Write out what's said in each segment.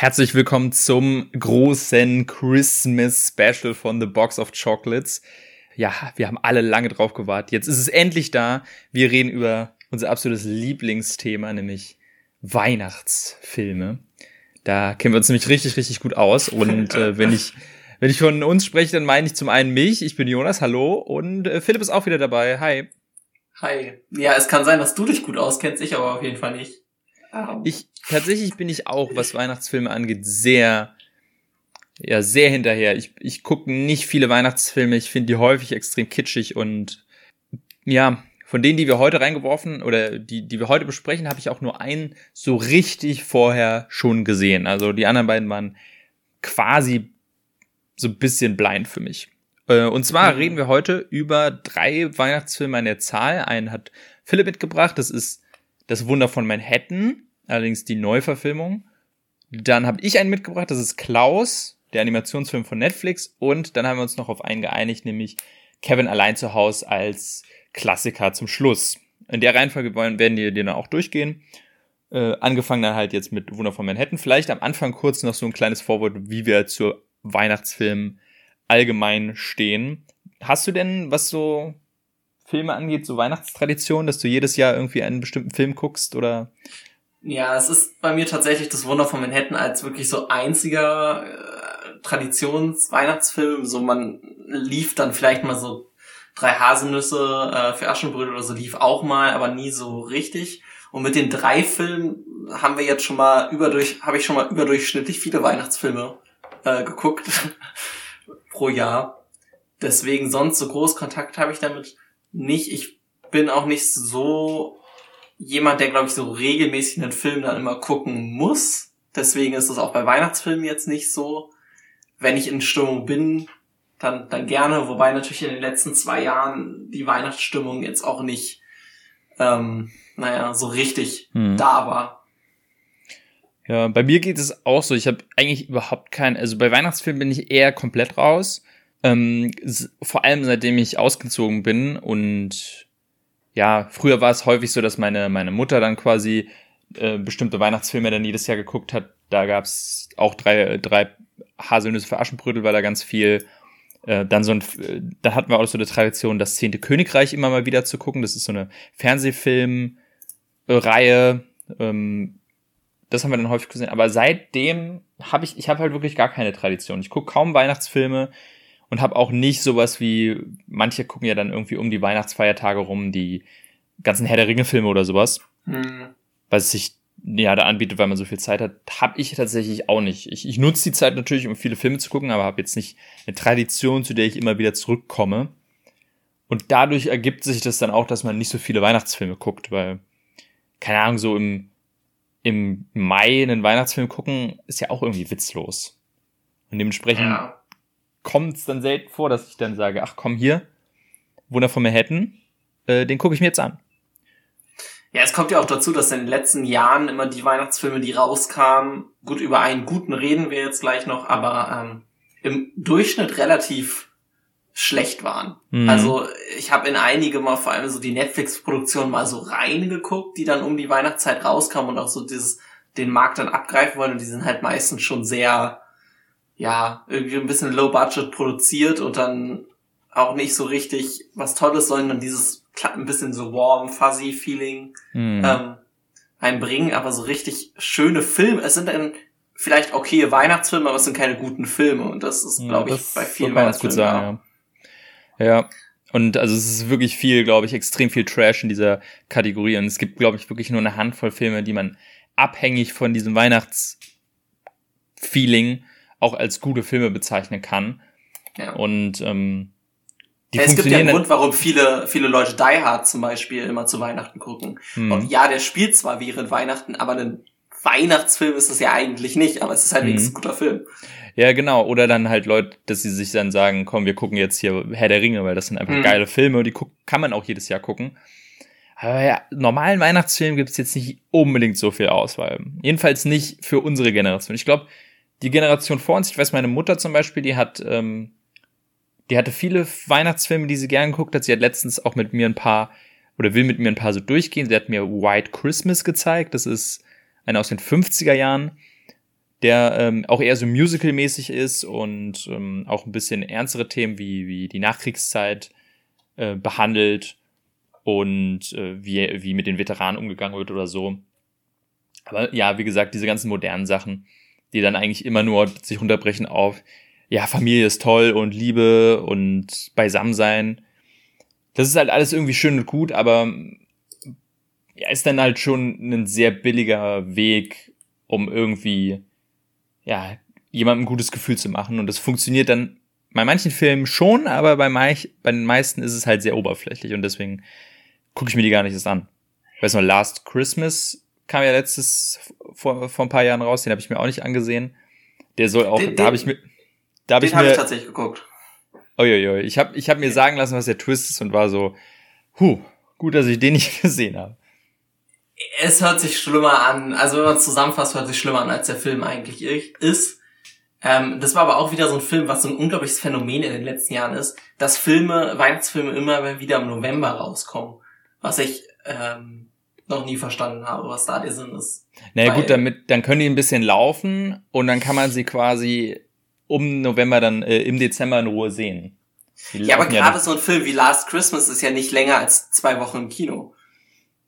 Herzlich willkommen zum großen Christmas Special von The Box of Chocolates. Ja, wir haben alle lange drauf gewartet. Jetzt ist es endlich da. Wir reden über unser absolutes Lieblingsthema, nämlich Weihnachtsfilme. Da kennen wir uns nämlich richtig, richtig gut aus. Und äh, wenn ich wenn ich von uns spreche, dann meine ich zum einen mich. Ich bin Jonas, hallo. Und äh, Philipp ist auch wieder dabei. Hi. Hi. Ja, es kann sein, dass du dich gut auskennst, ich aber auf jeden Fall nicht. Ich tatsächlich bin ich auch, was Weihnachtsfilme angeht, sehr ja sehr hinterher. Ich ich gucke nicht viele Weihnachtsfilme. Ich finde die häufig extrem kitschig und ja von denen, die wir heute reingeworfen oder die die wir heute besprechen, habe ich auch nur einen so richtig vorher schon gesehen. Also die anderen beiden waren quasi so ein bisschen blind für mich. Äh, und zwar reden wir heute über drei Weihnachtsfilme an der Zahl. Einen hat Philipp mitgebracht, das ist Das Wunder von Manhattan, allerdings die Neuverfilmung. Dann habe ich einen mitgebracht, das ist Klaus, der Animationsfilm von Netflix. Und dann haben wir uns noch auf einen geeinigt, nämlich Kevin allein zu Hause als Klassiker zum Schluss. In der Reihenfolge werden die dann auch durchgehen. Äh, angefangen dann halt jetzt mit Wunder von Manhattan. Vielleicht am Anfang kurz noch so ein kleines Vorwort, wie wir zur Weihnachtsfilm allgemein stehen. Hast du denn, was so Filme angeht, so Weihnachtstradition, dass du jedes Jahr irgendwie einen bestimmten Film guckst oder? Ja, es ist bei mir tatsächlich das Wunder von Manhattan als wirklich so einziger äh, Traditions-Weihnachtsfilm. So man lief dann vielleicht mal so drei Haselnüsse äh, für Aschenbrödel oder so lief auch mal, aber nie so richtig. Und mit den drei Filmen haben wir jetzt schon mal überdurch, habe ich schon mal überdurchschnittlich viele Weihnachtsfilme äh, geguckt pro Jahr. Deswegen sonst so groß Kontakt habe ich damit nicht. Ich bin auch nicht so jemand, der, glaube ich, so regelmäßig einen Film dann immer gucken muss. Deswegen ist es auch bei Weihnachtsfilmen jetzt nicht so. Wenn ich in Stimmung bin, dann, dann gerne. Wobei natürlich in den letzten zwei Jahren die Weihnachtsstimmung jetzt auch nicht, ähm, naja, so richtig hm. da war. Ja, bei mir geht es auch so. Ich habe eigentlich überhaupt keinen, also bei Weihnachtsfilmen bin ich eher komplett raus. Ähm, vor allem seitdem ich ausgezogen bin und ja, früher war es häufig so, dass meine, meine Mutter dann quasi äh, bestimmte Weihnachtsfilme dann jedes Jahr geguckt hat. Da gab's auch drei, drei Haselnüsse für Aschenbrödel, weil da ganz viel. Äh, dann so ein, da hatten wir auch so eine Tradition, das zehnte Königreich immer mal wieder zu gucken. Das ist so eine Fernsehfilmreihe. Ähm, das haben wir dann häufig gesehen. Aber seitdem habe ich, ich habe halt wirklich gar keine Tradition. Ich gucke kaum Weihnachtsfilme und habe auch nicht sowas wie, manche gucken ja dann irgendwie um die Weihnachtsfeiertage rum, die ganzen Herr der Ringe-Filme oder sowas. Mhm. Was sich ja da anbietet, weil man so viel Zeit hat, habe ich tatsächlich auch nicht. Ich, ich nutze die Zeit natürlich, um viele Filme zu gucken, aber habe jetzt nicht eine Tradition, zu der ich immer wieder zurückkomme. Und dadurch ergibt sich das dann auch, dass man nicht so viele Weihnachtsfilme guckt, weil, keine Ahnung, so im im Mai einen Weihnachtsfilm gucken, ist ja auch irgendwie witzlos. Und dementsprechend ja. Kommt es dann selten vor, dass ich dann sage, ach komm hier, Wunder von Manhattan, äh, den gucke ich mir jetzt an. Ja, es kommt ja auch dazu, dass in den letzten Jahren immer die Weihnachtsfilme, die rauskamen, gut über einen guten reden wir jetzt gleich noch, aber ähm, im Durchschnitt relativ schlecht waren. Mhm. Also ich habe in einige mal vor allem so die Netflix-Produktion mal so reingeguckt, die dann um die Weihnachtszeit rauskamen und auch so dieses den Markt dann abgreifen wollen und die sind halt meistens schon sehr ja irgendwie ein bisschen low budget produziert und dann auch nicht so richtig was Tolles, sondern dieses ein bisschen so warm fuzzy Feeling mhm. ähm, einbringen, aber so richtig schöne Filme. Es sind dann vielleicht okay Weihnachtsfilme, aber es sind keine guten Filme und das ist glaube ich bei vielen Weihnachtsfilmen. Sagen, ja. Ja. Und also es ist wirklich viel, glaube ich, extrem viel Trash in dieser Kategorie. Und es gibt, glaube ich, wirklich nur eine Handvoll Filme, die man abhängig von diesem Weihnachtsfeeling auch als gute Filme bezeichnen kann. Ja. Und ähm, die es gibt ja einen Grund, warum viele, viele Leute Die Hard zum Beispiel immer zu Weihnachten gucken. Mhm. Und ja, der spielt zwar während Weihnachten, aber ein Weihnachtsfilm ist es ja eigentlich nicht, aber es ist halt mhm. ein guter Film. Ja, genau. Oder dann halt Leute, dass sie sich dann sagen, komm, wir gucken jetzt hier Herr der Ringe, weil das sind einfach mhm. geile Filme und die kann man auch jedes Jahr gucken. Aber ja, normalen Weihnachtsfilmen gibt es jetzt nicht unbedingt so viel Auswahl. Jedenfalls nicht für unsere Generation. Ich glaube, die Generation vor uns, ich weiß, meine Mutter zum Beispiel, die hat, ähm, die hatte viele Weihnachtsfilme, die sie gern geguckt hat. Sie hat letztens auch mit mir ein paar, oder will mit mir ein paar so durchgehen. Sie hat mir White Christmas gezeigt. Das ist einer aus den 50er Jahren der ähm, auch eher so musical-mäßig ist und ähm, auch ein bisschen ernstere Themen wie, wie die Nachkriegszeit äh, behandelt und äh, wie, wie mit den Veteranen umgegangen wird oder so. Aber ja, wie gesagt, diese ganzen modernen Sachen, die dann eigentlich immer nur sich runterbrechen auf, ja, Familie ist toll und Liebe und Beisammensein. Das ist halt alles irgendwie schön und gut, aber ja, ist dann halt schon ein sehr billiger Weg, um irgendwie, ja, jemandem ein gutes Gefühl zu machen. Und das funktioniert dann bei manchen Filmen schon, aber bei, meich, bei den meisten ist es halt sehr oberflächlich und deswegen gucke ich mir die gar nicht erst an. Ich weiß noch, Last Christmas kam ja letztes vor, vor ein paar Jahren raus, den habe ich mir auch nicht angesehen. Der soll auch, den, da habe ich mir, da habe ich mir, hab ich tatsächlich geguckt. Uiuiui, ich habe ich hab mir sagen lassen, was der Twist ist und war so, huh, gut, dass ich den nicht gesehen habe. Es hört sich schlimmer an, also wenn man es zusammenfasst, hört sich schlimmer an, als der Film eigentlich ist. Ähm, das war aber auch wieder so ein Film, was so ein unglaubliches Phänomen in den letzten Jahren ist, dass Filme, Weihnachtsfilme immer wieder im November rauskommen. Was ich ähm, noch nie verstanden habe, was da der Sinn ist. Naja gut, damit, dann können die ein bisschen laufen und dann kann man sie quasi um November dann äh, im Dezember in Ruhe sehen. ja, aber gerade so ein Film wie Last Christmas ist ja nicht länger als zwei Wochen im Kino.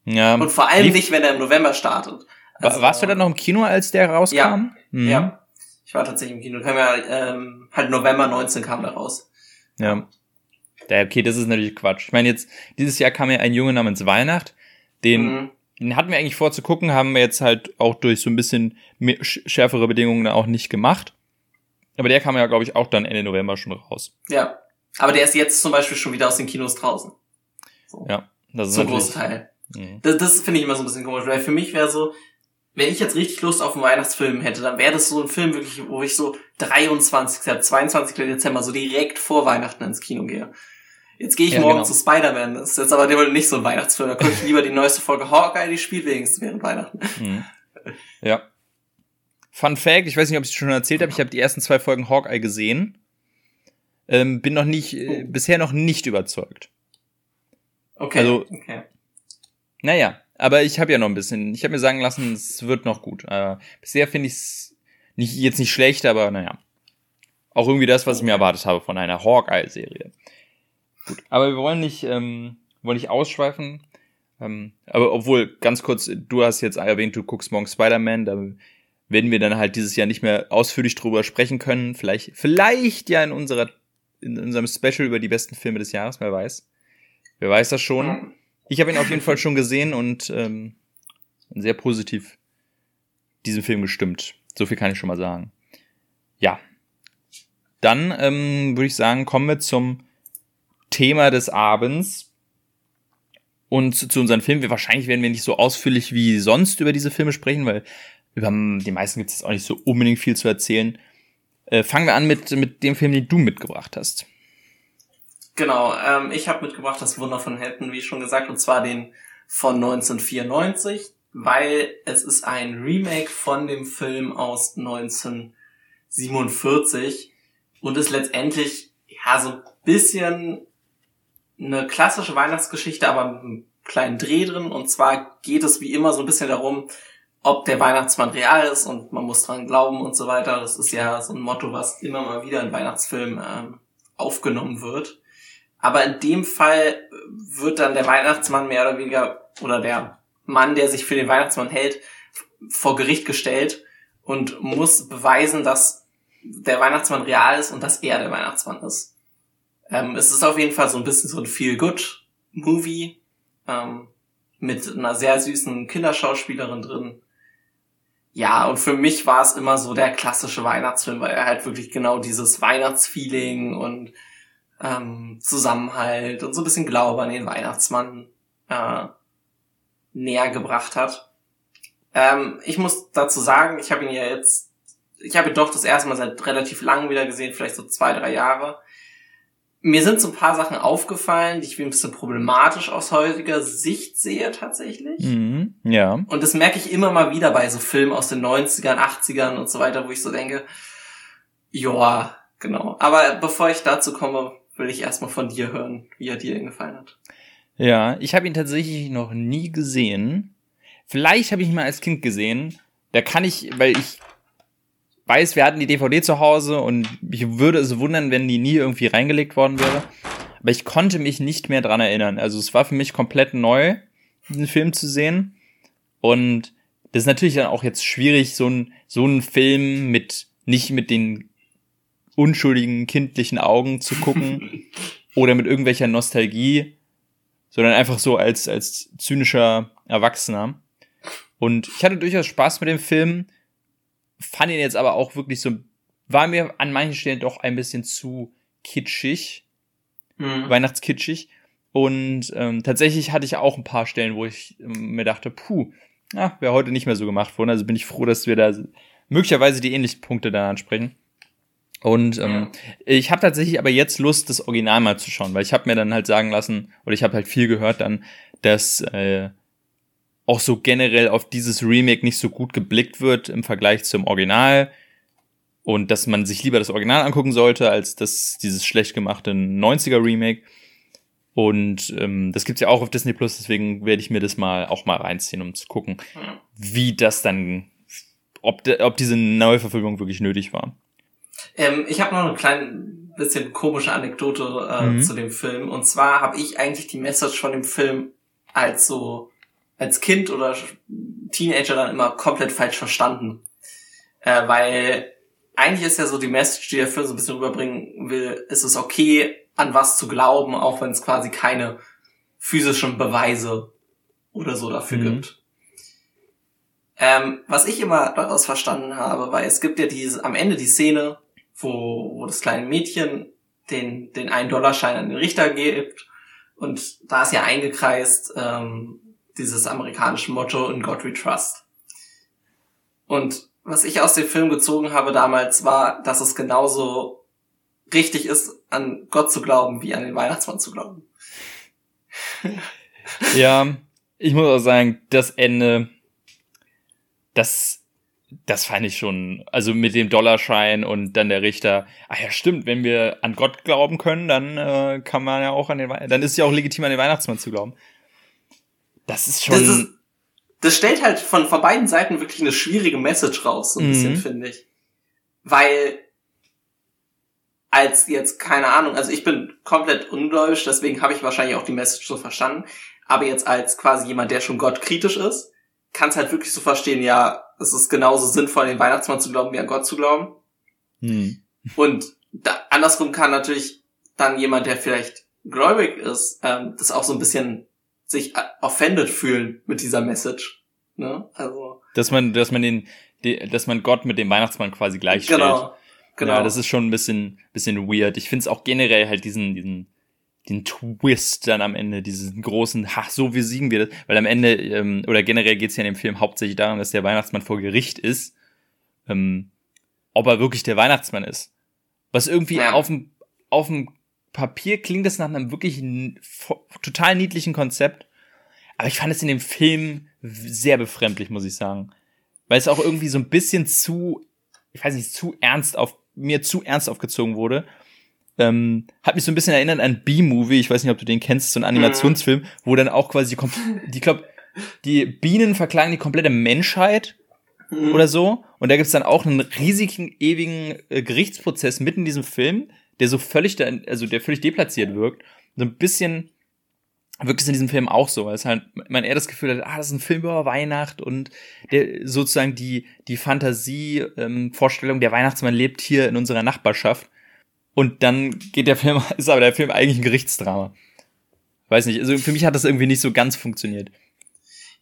Ja. Und vor allem nicht, wenn er im November startet. Also, warst du dann noch im Kino, als der rauskam? Ja. Mhm. ja. Ich war tatsächlich im Kino. Kam ja, ähm, halt November 19 kam da raus. Ja. Ja, okay, das ist natürlich Quatsch. Ich meine, jetzt, dieses Jahr kam ja ein Junge namens Weihnacht, den, mhm. den hatten wir eigentlich vor zu gucken, haben wir jetzt halt auch durch so ein bisschen schärfere Bedingungen auch nicht gemacht. Aber der kam ja, glaube ich, auch dann Ende November schon raus. Ja. Aber der ist jetzt zum Beispiel schon wieder aus den Kinos draußen. So. Ja, das ist Zum großen Teil. Mhm. Das, das finde ich immer so ein bisschen komisch, weil für mich wäre so, wenn ich jetzt richtig Lust auf einen Weihnachtsfilm hätte, dann wäre das so ein Film wirklich, wo ich so 23. 22. Dezember so direkt vor Weihnachten ins Kino gehe. Jetzt gehe ich ja, morgen genau. zu Spider-Man. Das ist jetzt aber nicht so ein Weihnachtsfilm. Da gucke ich lieber die neueste Folge Hawkeye, die spielt wenigstens während Weihnachten. Mhm. Ja. Fun Fact, ich weiß nicht, ob ich es schon erzählt habe, ich habe die ersten zwei Folgen Hawkeye gesehen. Ähm, bin noch nicht, äh, oh. bisher noch nicht überzeugt. Okay. Also, okay. Naja, aber ich habe ja noch ein bisschen, ich habe mir sagen lassen, es wird noch gut. Äh, bisher finde ich es nicht, jetzt nicht schlecht, aber naja. Auch irgendwie das, was ich mir erwartet habe von einer Hawkeye-Serie. Gut, aber wir wollen nicht, ähm, wollen nicht ausschweifen. Ähm, aber obwohl, ganz kurz, du hast jetzt erwähnt, du guckst morgen Spider-Man, da werden wir dann halt dieses Jahr nicht mehr ausführlich drüber sprechen können. Vielleicht, vielleicht ja in unserer, in unserem Special über die besten Filme des Jahres, wer weiß. Wer weiß das schon. Ich habe ihn auf jeden Fall schon gesehen und ähm, sehr positiv diesem Film gestimmt. So viel kann ich schon mal sagen. Ja. Dann ähm, würde ich sagen, kommen wir zum Thema des Abends und zu, unseren Filmen. Wir, wahrscheinlich werden wir nicht so ausführlich wie sonst über diese Filme sprechen, weil über die meisten gibt es auch nicht so unbedingt viel zu erzählen. Äh, fangen wir an mit, mit dem Film, den du mitgebracht hast. Genau, ähm, ich habe mitgebracht das Wunder von Helden, wie schon gesagt, und zwar den von 1994, weil es ist ein Remake von dem Film aus 1947 und ist letztendlich ja so ein bisschen eine klassische Weihnachtsgeschichte, aber mit einem kleinen Dreh drin. Und zwar geht es wie immer so ein bisschen darum, ob der Weihnachtsmann real ist und man muss dran glauben und so weiter. Das ist ja so ein Motto, was immer mal wieder in Weihnachtsfilmen ähm, aufgenommen wird. Aber in dem Fall wird dann der Weihnachtsmann mehr oder weniger oder der Mann, der sich für den Weihnachtsmann hält, vor Gericht gestellt und muss beweisen, dass der Weihnachtsmann real ist und dass er der Weihnachtsmann ist. Ähm, es ist auf jeden Fall so ein bisschen so ein Feel-Good-Movie ähm, mit einer sehr süßen Kinderschauspielerin drin. Ja, und für mich war es immer so der klassische Weihnachtsfilm, weil er halt wirklich genau dieses Weihnachtsfeeling und ähm, Zusammenhalt und so ein bisschen Glaube an den Weihnachtsmann äh, näher gebracht hat. Ähm, ich muss dazu sagen, ich habe ihn ja jetzt, ich habe ihn doch das erste Mal seit relativ langem wieder gesehen, vielleicht so zwei, drei Jahre. Mir sind so ein paar Sachen aufgefallen, die ich ein bisschen problematisch aus heutiger Sicht sehe tatsächlich. Mhm, ja. Und das merke ich immer mal wieder bei so Filmen aus den 90ern, 80ern und so weiter, wo ich so denke, joa, genau. Aber bevor ich dazu komme, will ich erstmal von dir hören, wie er dir gefallen hat. Ja, ich habe ihn tatsächlich noch nie gesehen. Vielleicht habe ich ihn mal als Kind gesehen. Da kann ich, weil ich weiß, wir hatten die DVD zu Hause und ich würde es wundern, wenn die nie irgendwie reingelegt worden wäre. Aber ich konnte mich nicht mehr dran erinnern. Also es war für mich komplett neu, diesen Film zu sehen. Und das ist natürlich dann auch jetzt schwierig, so ein, so ein Film mit, nicht mit den unschuldigen kindlichen Augen zu gucken oder mit irgendwelcher Nostalgie, sondern einfach so als, als zynischer Erwachsener. Und ich hatte durchaus Spaß mit dem Film, fand ihn jetzt aber auch wirklich so, war mir an manchen Stellen doch ein bisschen zu kitschig, mhm. weihnachtskitschig. Und ähm, tatsächlich hatte ich auch ein paar Stellen, wo ich ähm, mir dachte, puh, ja, wäre heute nicht mehr so gemacht worden. Also bin ich froh, dass wir da möglicherweise die ähnlichen Punkte dann ansprechen. Und ähm, ja. ich habe tatsächlich aber jetzt Lust, das Original mal zu schauen, weil ich habe mir dann halt sagen lassen, oder ich habe halt viel gehört dann, dass äh, auch so generell auf dieses Remake nicht so gut geblickt wird im Vergleich zum Original und dass man sich lieber das Original angucken sollte, als das dieses schlecht gemachte 90er Remake. Und ähm, das gibt's ja auch auf Disney Plus, deswegen werde ich mir das mal auch mal reinziehen, um zu gucken, wie das dann, ob, de, ob diese Neuverfilmung wirklich nötig war. Ähm, ich habe noch eine kleine bisschen komische Anekdote äh, mhm. zu dem Film. Und zwar habe ich eigentlich die Message von dem Film als so als Kind oder Teenager dann immer komplett falsch verstanden. Äh, weil eigentlich ist ja so die Message, die der Film so ein bisschen rüberbringen will, ist es okay, an was zu glauben, auch wenn es quasi keine physischen Beweise oder so dafür mhm. gibt. Ähm, was ich immer daraus verstanden habe, weil es gibt ja diese, am Ende die Szene, wo, wo das kleine Mädchen den, den einen Dollarschein an den Richter gibt und da ist ja eingekreist ähm, dieses amerikanische Motto in God we trust. Und was ich aus dem Film gezogen habe damals war, dass es genauso richtig ist, an Gott zu glauben, wie an den Weihnachtsmann zu glauben. ja, ich muss auch sagen, das Ende, das das fand ich schon, also mit dem Dollarschein und dann der Richter, ah ja, stimmt, wenn wir an Gott glauben können, dann äh, kann man ja auch an den, dann ist es ja auch legitim, an den Weihnachtsmann zu glauben. Das ist schon. Das, ist, das stellt halt von, von beiden Seiten wirklich eine schwierige Message raus, so ein mhm. bisschen, finde ich. Weil, als jetzt, keine Ahnung, also ich bin komplett ungläubig, deswegen habe ich wahrscheinlich auch die Message so verstanden, aber jetzt als quasi jemand, der schon Gott kritisch ist, kann es halt wirklich so verstehen, ja, es ist genauso sinnvoll, den Weihnachtsmann zu glauben, wie an Gott zu glauben. Hm. Und da, andersrum kann natürlich dann jemand, der vielleicht gläubig ist, ähm, das auch so ein bisschen sich offended fühlen mit dieser Message. Ne? Also. Dass man, dass man den, dass man Gott mit dem Weihnachtsmann quasi gleichstellt. Genau. Genau. Ja, das ist schon ein bisschen, bisschen weird. Ich finde es auch generell halt diesen, diesen, den Twist dann am Ende, diesen großen, ha, so wie siegen wir das, weil am Ende, ähm, oder generell geht es ja in dem Film hauptsächlich darum, dass der Weihnachtsmann vor Gericht ist, ähm, ob er wirklich der Weihnachtsmann ist. Was irgendwie ja. auf dem auf dem Papier klingt das nach einem wirklich total niedlichen Konzept, aber ich fand es in dem Film sehr befremdlich, muss ich sagen. Weil es auch irgendwie so ein bisschen zu, ich weiß nicht, zu ernst auf, mir zu ernst aufgezogen wurde ähm, hat mich so ein bisschen erinnert an B-Movie, ich weiß nicht, ob du den kennst, so ein Animationsfilm, mhm. wo dann auch quasi die, die glaub, die Bienen verklagen die komplette Menschheit mhm. oder so. Und da gibt's dann auch einen riesigen, ewigen äh, Gerichtsprozess mitten in diesem Film, der so völlig, da, also der völlig deplatziert wirkt. So ein bisschen wirkt es in diesem Film auch so, weil es halt man eher das Gefühl hat, ah, das ist ein Film über Weihnacht und der sozusagen die die Fantasie ähm, Vorstellung der Weihnachtsmann lebt hier in unserer Nachbarschaft und dann geht der Film, ist aber der Film eigentlich ein Gerichtsdrama. Weiß nicht, also für mich hat das irgendwie nicht so ganz funktioniert.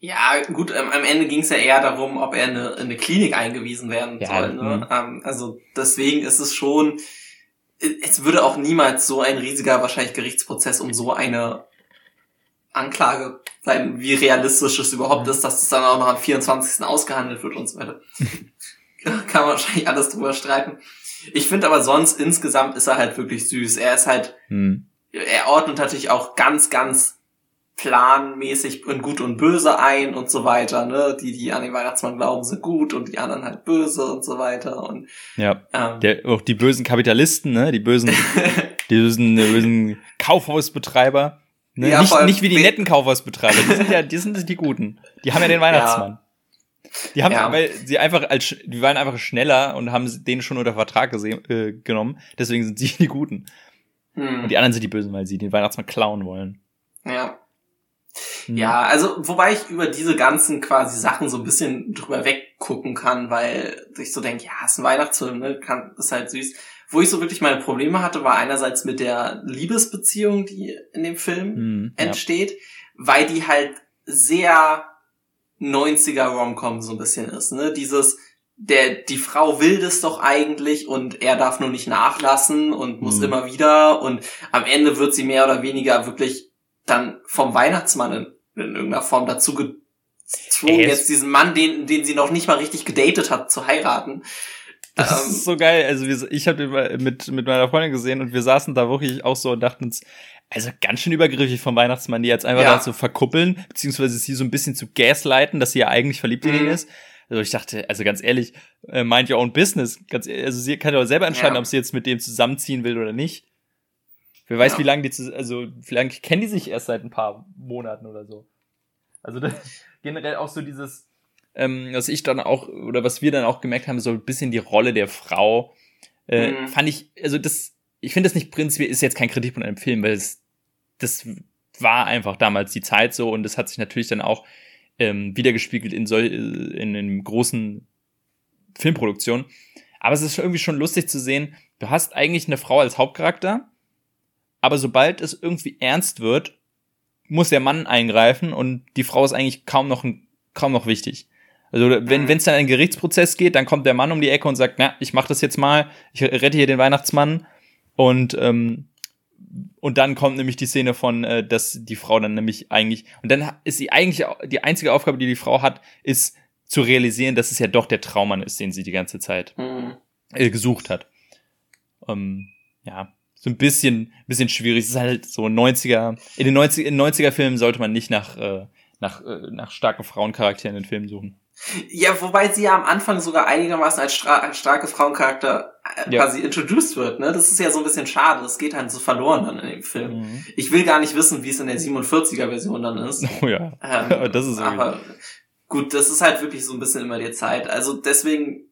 Ja, gut, ähm, am Ende ging es ja eher darum, ob er in eine, in eine Klinik eingewiesen werden ja, soll. Ne? Mhm. Ähm, also deswegen ist es schon, es würde auch niemals so ein riesiger wahrscheinlich Gerichtsprozess um so eine Anklage sein, wie realistisch es überhaupt ist, dass das dann auch noch am 24. ausgehandelt wird und so weiter. Kann man wahrscheinlich alles drüber streiten. Ich finde aber sonst insgesamt ist er halt wirklich süß. Er ist halt, hm. er ordnet natürlich auch ganz, ganz planmäßig in Gut und Böse ein und so weiter. Ne? Die, die an den Weihnachtsmann glauben, sind gut und die anderen halt böse und so weiter. Und ja, ähm, Der, auch die bösen Kapitalisten, ne? die bösen, die bösen, die bösen Kaufhausbetreiber. Ne? Ja, nicht, nicht wie die netten Kaufhausbetreiber. Die sind ja, die sind die guten. Die haben ja den Weihnachtsmann. Ja. Die haben, ja. weil sie einfach als, die waren einfach schneller und haben den schon unter Vertrag gesehen, äh, genommen. Deswegen sind sie die Guten. Hm. Und die anderen sind die Bösen, weil sie den Weihnachtsmann klauen wollen. Ja. Ja, also wobei ich über diese ganzen quasi Sachen so ein bisschen drüber weggucken kann, weil ich so denke, ja, ist ein Weihnachtsfilm, ne? Kann, ist halt süß. Wo ich so wirklich meine Probleme hatte, war einerseits mit der Liebesbeziehung, die in dem Film hm, entsteht, ja. weil die halt sehr 90er Romcom so ein bisschen ist, ne? Dieses, der, die Frau will das doch eigentlich und er darf nur nicht nachlassen und muss mhm. immer wieder und am Ende wird sie mehr oder weniger wirklich dann vom Weihnachtsmann in, in irgendeiner Form dazu gezwungen, jetzt diesen Mann, den, den sie noch nicht mal richtig gedatet hat, zu heiraten. Das ähm, ist so geil. Also ich habe den mit, mit meiner Freundin gesehen und wir saßen da wirklich auch so und dachten uns, also ganz schön übergriffig vom Weihnachtsmann, die jetzt einfach ja. da so verkuppeln, beziehungsweise sie so ein bisschen zu gaslighten, dass sie ja eigentlich verliebt in ihn mhm. ist. Also ich dachte, also ganz ehrlich, äh, mind your own business. Ganz, also sie kann ja selber entscheiden, ja. ob sie jetzt mit dem zusammenziehen will oder nicht. Wer weiß, ja. wie lange die, also wie lange kennen die sich erst seit ein paar Monaten oder so. Also das, generell auch so dieses, ähm, was ich dann auch, oder was wir dann auch gemerkt haben, so ein bisschen die Rolle der Frau, äh, mhm. fand ich, also das, ich finde das nicht prinzipiell, ist jetzt kein Kritikpunkt an einem Film, weil es, das war einfach damals die Zeit so und das hat sich natürlich dann auch ähm, wiedergespiegelt in, sol in, in großen Filmproduktionen. Aber es ist irgendwie schon lustig zu sehen, du hast eigentlich eine Frau als Hauptcharakter, aber sobald es irgendwie ernst wird, muss der Mann eingreifen und die Frau ist eigentlich kaum noch, kaum noch wichtig. Also wenn mhm. es dann in einen Gerichtsprozess geht, dann kommt der Mann um die Ecke und sagt, na, ich mach das jetzt mal, ich rette hier den Weihnachtsmann und ähm, und dann kommt nämlich die Szene von, äh, dass die Frau dann nämlich eigentlich und dann ist sie eigentlich die einzige Aufgabe, die die Frau hat, ist zu realisieren, dass es ja doch der Traummann ist, den sie die ganze Zeit mhm. äh, gesucht hat. Ähm, ja, so ein bisschen, bisschen schwierig. Es ist halt so 90er. In den 90er, in 90er Filmen sollte man nicht nach, äh, nach, äh, nach starken Frauencharakteren in Filmen suchen. Ja, wobei sie ja am Anfang sogar einigermaßen als, als starke Frauencharakter äh, ja. quasi introduced wird, ne? Das ist ja so ein bisschen schade. Das geht halt so verloren dann in dem Film. Mhm. Ich will gar nicht wissen, wie es in der 47er Version dann ist. Oh ja. Ähm, das ist aber gut, das ist halt wirklich so ein bisschen immer die Zeit. Also deswegen,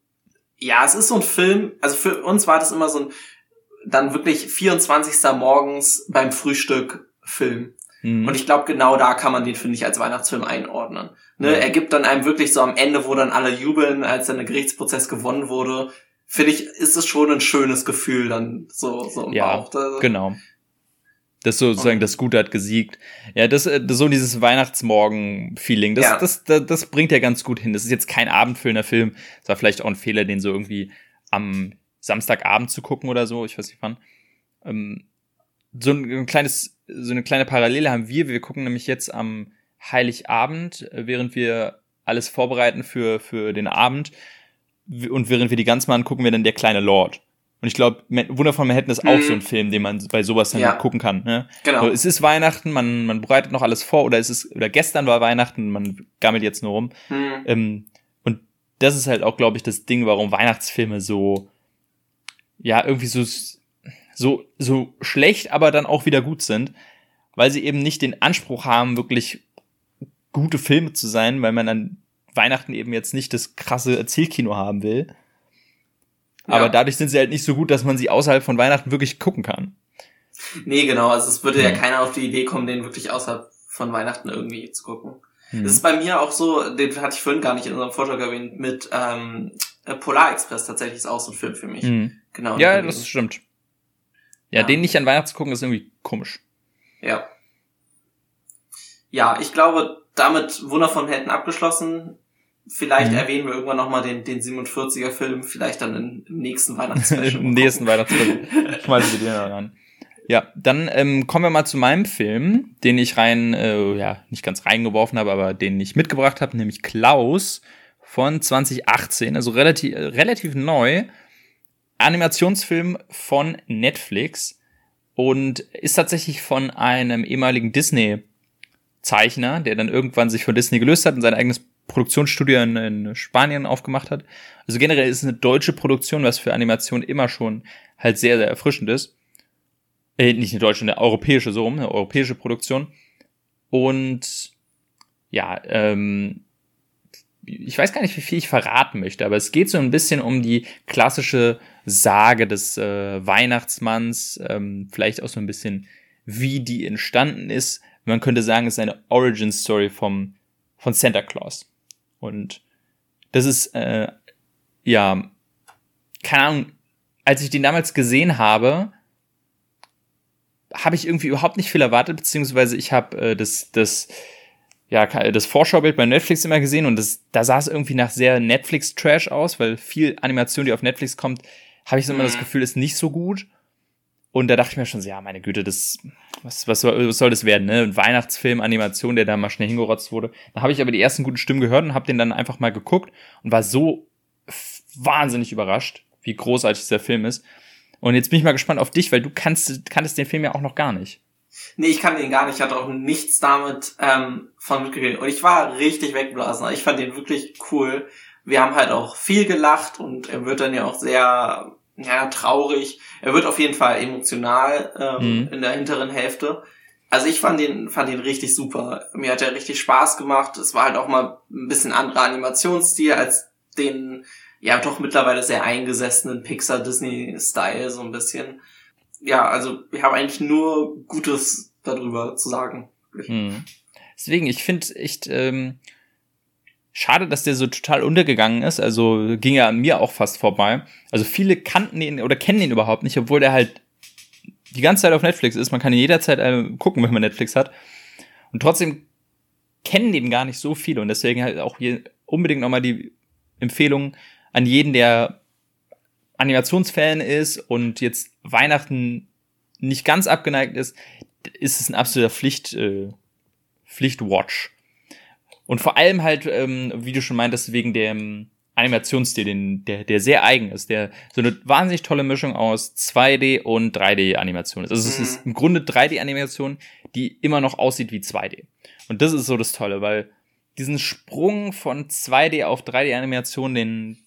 ja, es ist so ein Film, also für uns war das immer so ein dann wirklich 24. morgens beim Frühstück Film. Mhm. Und ich glaube, genau da kann man den, finde ich, als Weihnachtsfilm einordnen. Ne? Ja. Er gibt dann einem wirklich so am Ende, wo dann alle jubeln, als dann der Gerichtsprozess gewonnen wurde, finde ich, ist es schon ein schönes Gefühl dann so, so im ja, Bauch. Da, genau. Das sozusagen okay. das Gute hat gesiegt. Ja, das, das so dieses Weihnachtsmorgen-Feeling, das, ja. das, das, das bringt ja ganz gut hin. Das ist jetzt kein abendfüllender Film. Das war vielleicht auch ein Fehler, den so irgendwie am Samstagabend zu gucken oder so, ich weiß nicht wann. Ähm, so ein, kleines, so eine kleine Parallele haben wir. Wir gucken nämlich jetzt am Heiligabend, äh, während wir alles vorbereiten für, für den Abend. Und während wir die ganz machen, gucken wir dann Der kleine Lord. Und ich glaube, Wunder von Manhattan ist auch mhm. so ein Film, den man bei sowas dann ja. gucken kann. Ne? Genau. So, es ist Weihnachten, man, man bereitet noch alles vor, oder es ist, oder gestern war Weihnachten, man gammelt jetzt nur rum. Mhm. Ähm, und das ist halt auch, glaube ich, das Ding, warum Weihnachtsfilme so, ja, irgendwie so so, so schlecht, aber dann auch wieder gut sind, weil sie eben nicht den Anspruch haben, wirklich gute Filme zu sein, weil man an Weihnachten eben jetzt nicht das krasse Erzählkino haben will. Ja. Aber dadurch sind sie halt nicht so gut, dass man sie außerhalb von Weihnachten wirklich gucken kann. Nee, genau. Also es würde ja, ja keiner auf die Idee kommen, den wirklich außerhalb von Weihnachten irgendwie zu gucken. Mhm. Das ist bei mir auch so, den hatte ich vorhin gar nicht in unserem Vortrag erwähnt, mit ähm, Polar Express tatsächlich ist auch so ein Film für mich. Mhm. Genau. Ja, das stimmt. Ja, ja, den nicht an Weihnachten zu gucken, ist irgendwie komisch. Ja. Ja, ich glaube, damit Wunder von Helden abgeschlossen. Vielleicht mhm. erwähnen wir irgendwann nochmal den, den 47er Film, vielleicht dann in, im nächsten Weihnachtsfilm. Im nächsten Weihnachtsfilm. Schmeißen wir den ran. Ja, dann ähm, kommen wir mal zu meinem Film, den ich rein, äh, ja, nicht ganz reingeworfen habe, aber den ich mitgebracht habe, nämlich Klaus von 2018, also relativ, relativ neu. Animationsfilm von Netflix und ist tatsächlich von einem ehemaligen Disney-Zeichner, der dann irgendwann sich von Disney gelöst hat und sein eigenes Produktionsstudio in, in, Spanien aufgemacht hat. Also generell ist es eine deutsche Produktion, was für Animation immer schon halt sehr, sehr erfrischend ist. Äh, nicht eine deutsche, eine europäische, so rum, eine europäische Produktion. Und ja, ähm, ich weiß gar nicht, wie viel ich verraten möchte, aber es geht so ein bisschen um die klassische Sage des äh, Weihnachtsmanns, ähm, vielleicht auch so ein bisschen, wie die entstanden ist. Man könnte sagen, es ist eine Origin Story vom von Santa Claus. Und das ist äh, ja keine Ahnung, als ich den damals gesehen habe, habe ich irgendwie überhaupt nicht viel erwartet, beziehungsweise ich habe äh, das, das, ja, das Vorschaubild bei Netflix immer gesehen und das, da sah es irgendwie nach sehr Netflix-Trash aus, weil viel Animation, die auf Netflix kommt, habe ich so immer das mhm. Gefühl, ist nicht so gut. Und da dachte ich mir schon so, ja, meine Güte, das, was, was, soll, was soll das werden, ne? Ein Weihnachtsfilm, Animation, der da mal schnell hingerotzt wurde. Da habe ich aber die ersten guten Stimmen gehört und habe den dann einfach mal geguckt und war so wahnsinnig überrascht, wie großartig dieser Film ist. Und jetzt bin ich mal gespannt auf dich, weil du kannst, kanntest den Film ja auch noch gar nicht. Nee, ich kannte ihn gar nicht. Ich hatte auch nichts damit ähm, von mitgekriegt. Und ich war richtig wegblasen. Ich fand den wirklich cool. Wir haben halt auch viel gelacht und er wird dann ja auch sehr ja, traurig. Er wird auf jeden Fall emotional ähm, mhm. in der hinteren Hälfte. Also ich fand den, fand den richtig super. Mir hat er richtig Spaß gemacht. Es war halt auch mal ein bisschen anderer Animationsstil als den ja doch mittlerweile sehr eingesessenen Pixar-Disney-Style so ein bisschen. Ja, also wir haben eigentlich nur Gutes darüber zu sagen. Hm. Deswegen, ich finde echt ähm, schade, dass der so total untergegangen ist. Also ging ja an mir auch fast vorbei. Also viele kannten ihn oder kennen ihn überhaupt nicht, obwohl der halt die ganze Zeit auf Netflix ist. Man kann ihn jederzeit äh, gucken, wenn man Netflix hat. Und trotzdem kennen den gar nicht so viele. Und deswegen halt auch hier unbedingt nochmal die Empfehlung, an jeden, der Animationsfan ist und jetzt Weihnachten nicht ganz abgeneigt ist, ist es ein absoluter Pflicht, äh, Pflichtwatch. Und vor allem halt, ähm, wie du schon meintest, wegen dem Animationsstil, den, der, der sehr eigen ist, der so eine wahnsinnig tolle Mischung aus 2D und 3D-Animation ist. Also mhm. es ist im Grunde 3D-Animation, die immer noch aussieht wie 2D. Und das ist so das Tolle, weil diesen Sprung von 2D auf 3D-Animation, den,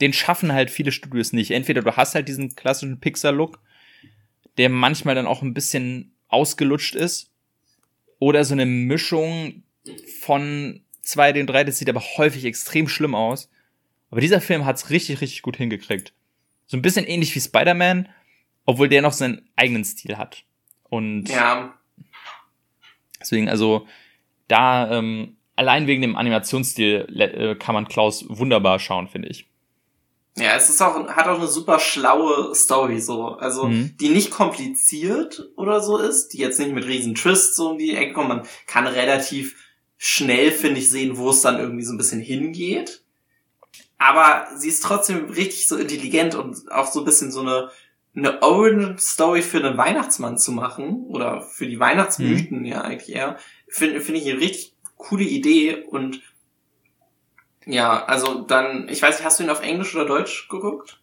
den schaffen halt viele Studios nicht. Entweder du hast halt diesen klassischen Pixar-Look, der manchmal dann auch ein bisschen ausgelutscht ist, oder so eine Mischung von 2D und 3D, das sieht aber häufig extrem schlimm aus. Aber dieser Film hat's richtig, richtig gut hingekriegt. So ein bisschen ähnlich wie Spider-Man, obwohl der noch seinen eigenen Stil hat. Und ja. deswegen, also da ähm, allein wegen dem Animationsstil äh, kann man Klaus wunderbar schauen, finde ich. Ja, es ist auch, hat auch eine super schlaue Story, so. Also, mhm. die nicht kompliziert oder so ist, die jetzt nicht mit riesen Twists so um die Ecke kommt. Man kann relativ schnell, finde ich, sehen, wo es dann irgendwie so ein bisschen hingeht. Aber sie ist trotzdem richtig so intelligent und auch so ein bisschen so eine, eine Origin-Story für einen Weihnachtsmann zu machen, oder für die Weihnachtsmythen mhm. ja eigentlich eher, finde find ich eine richtig coole Idee und ja, also dann, ich weiß nicht, hast du ihn auf Englisch oder Deutsch geguckt?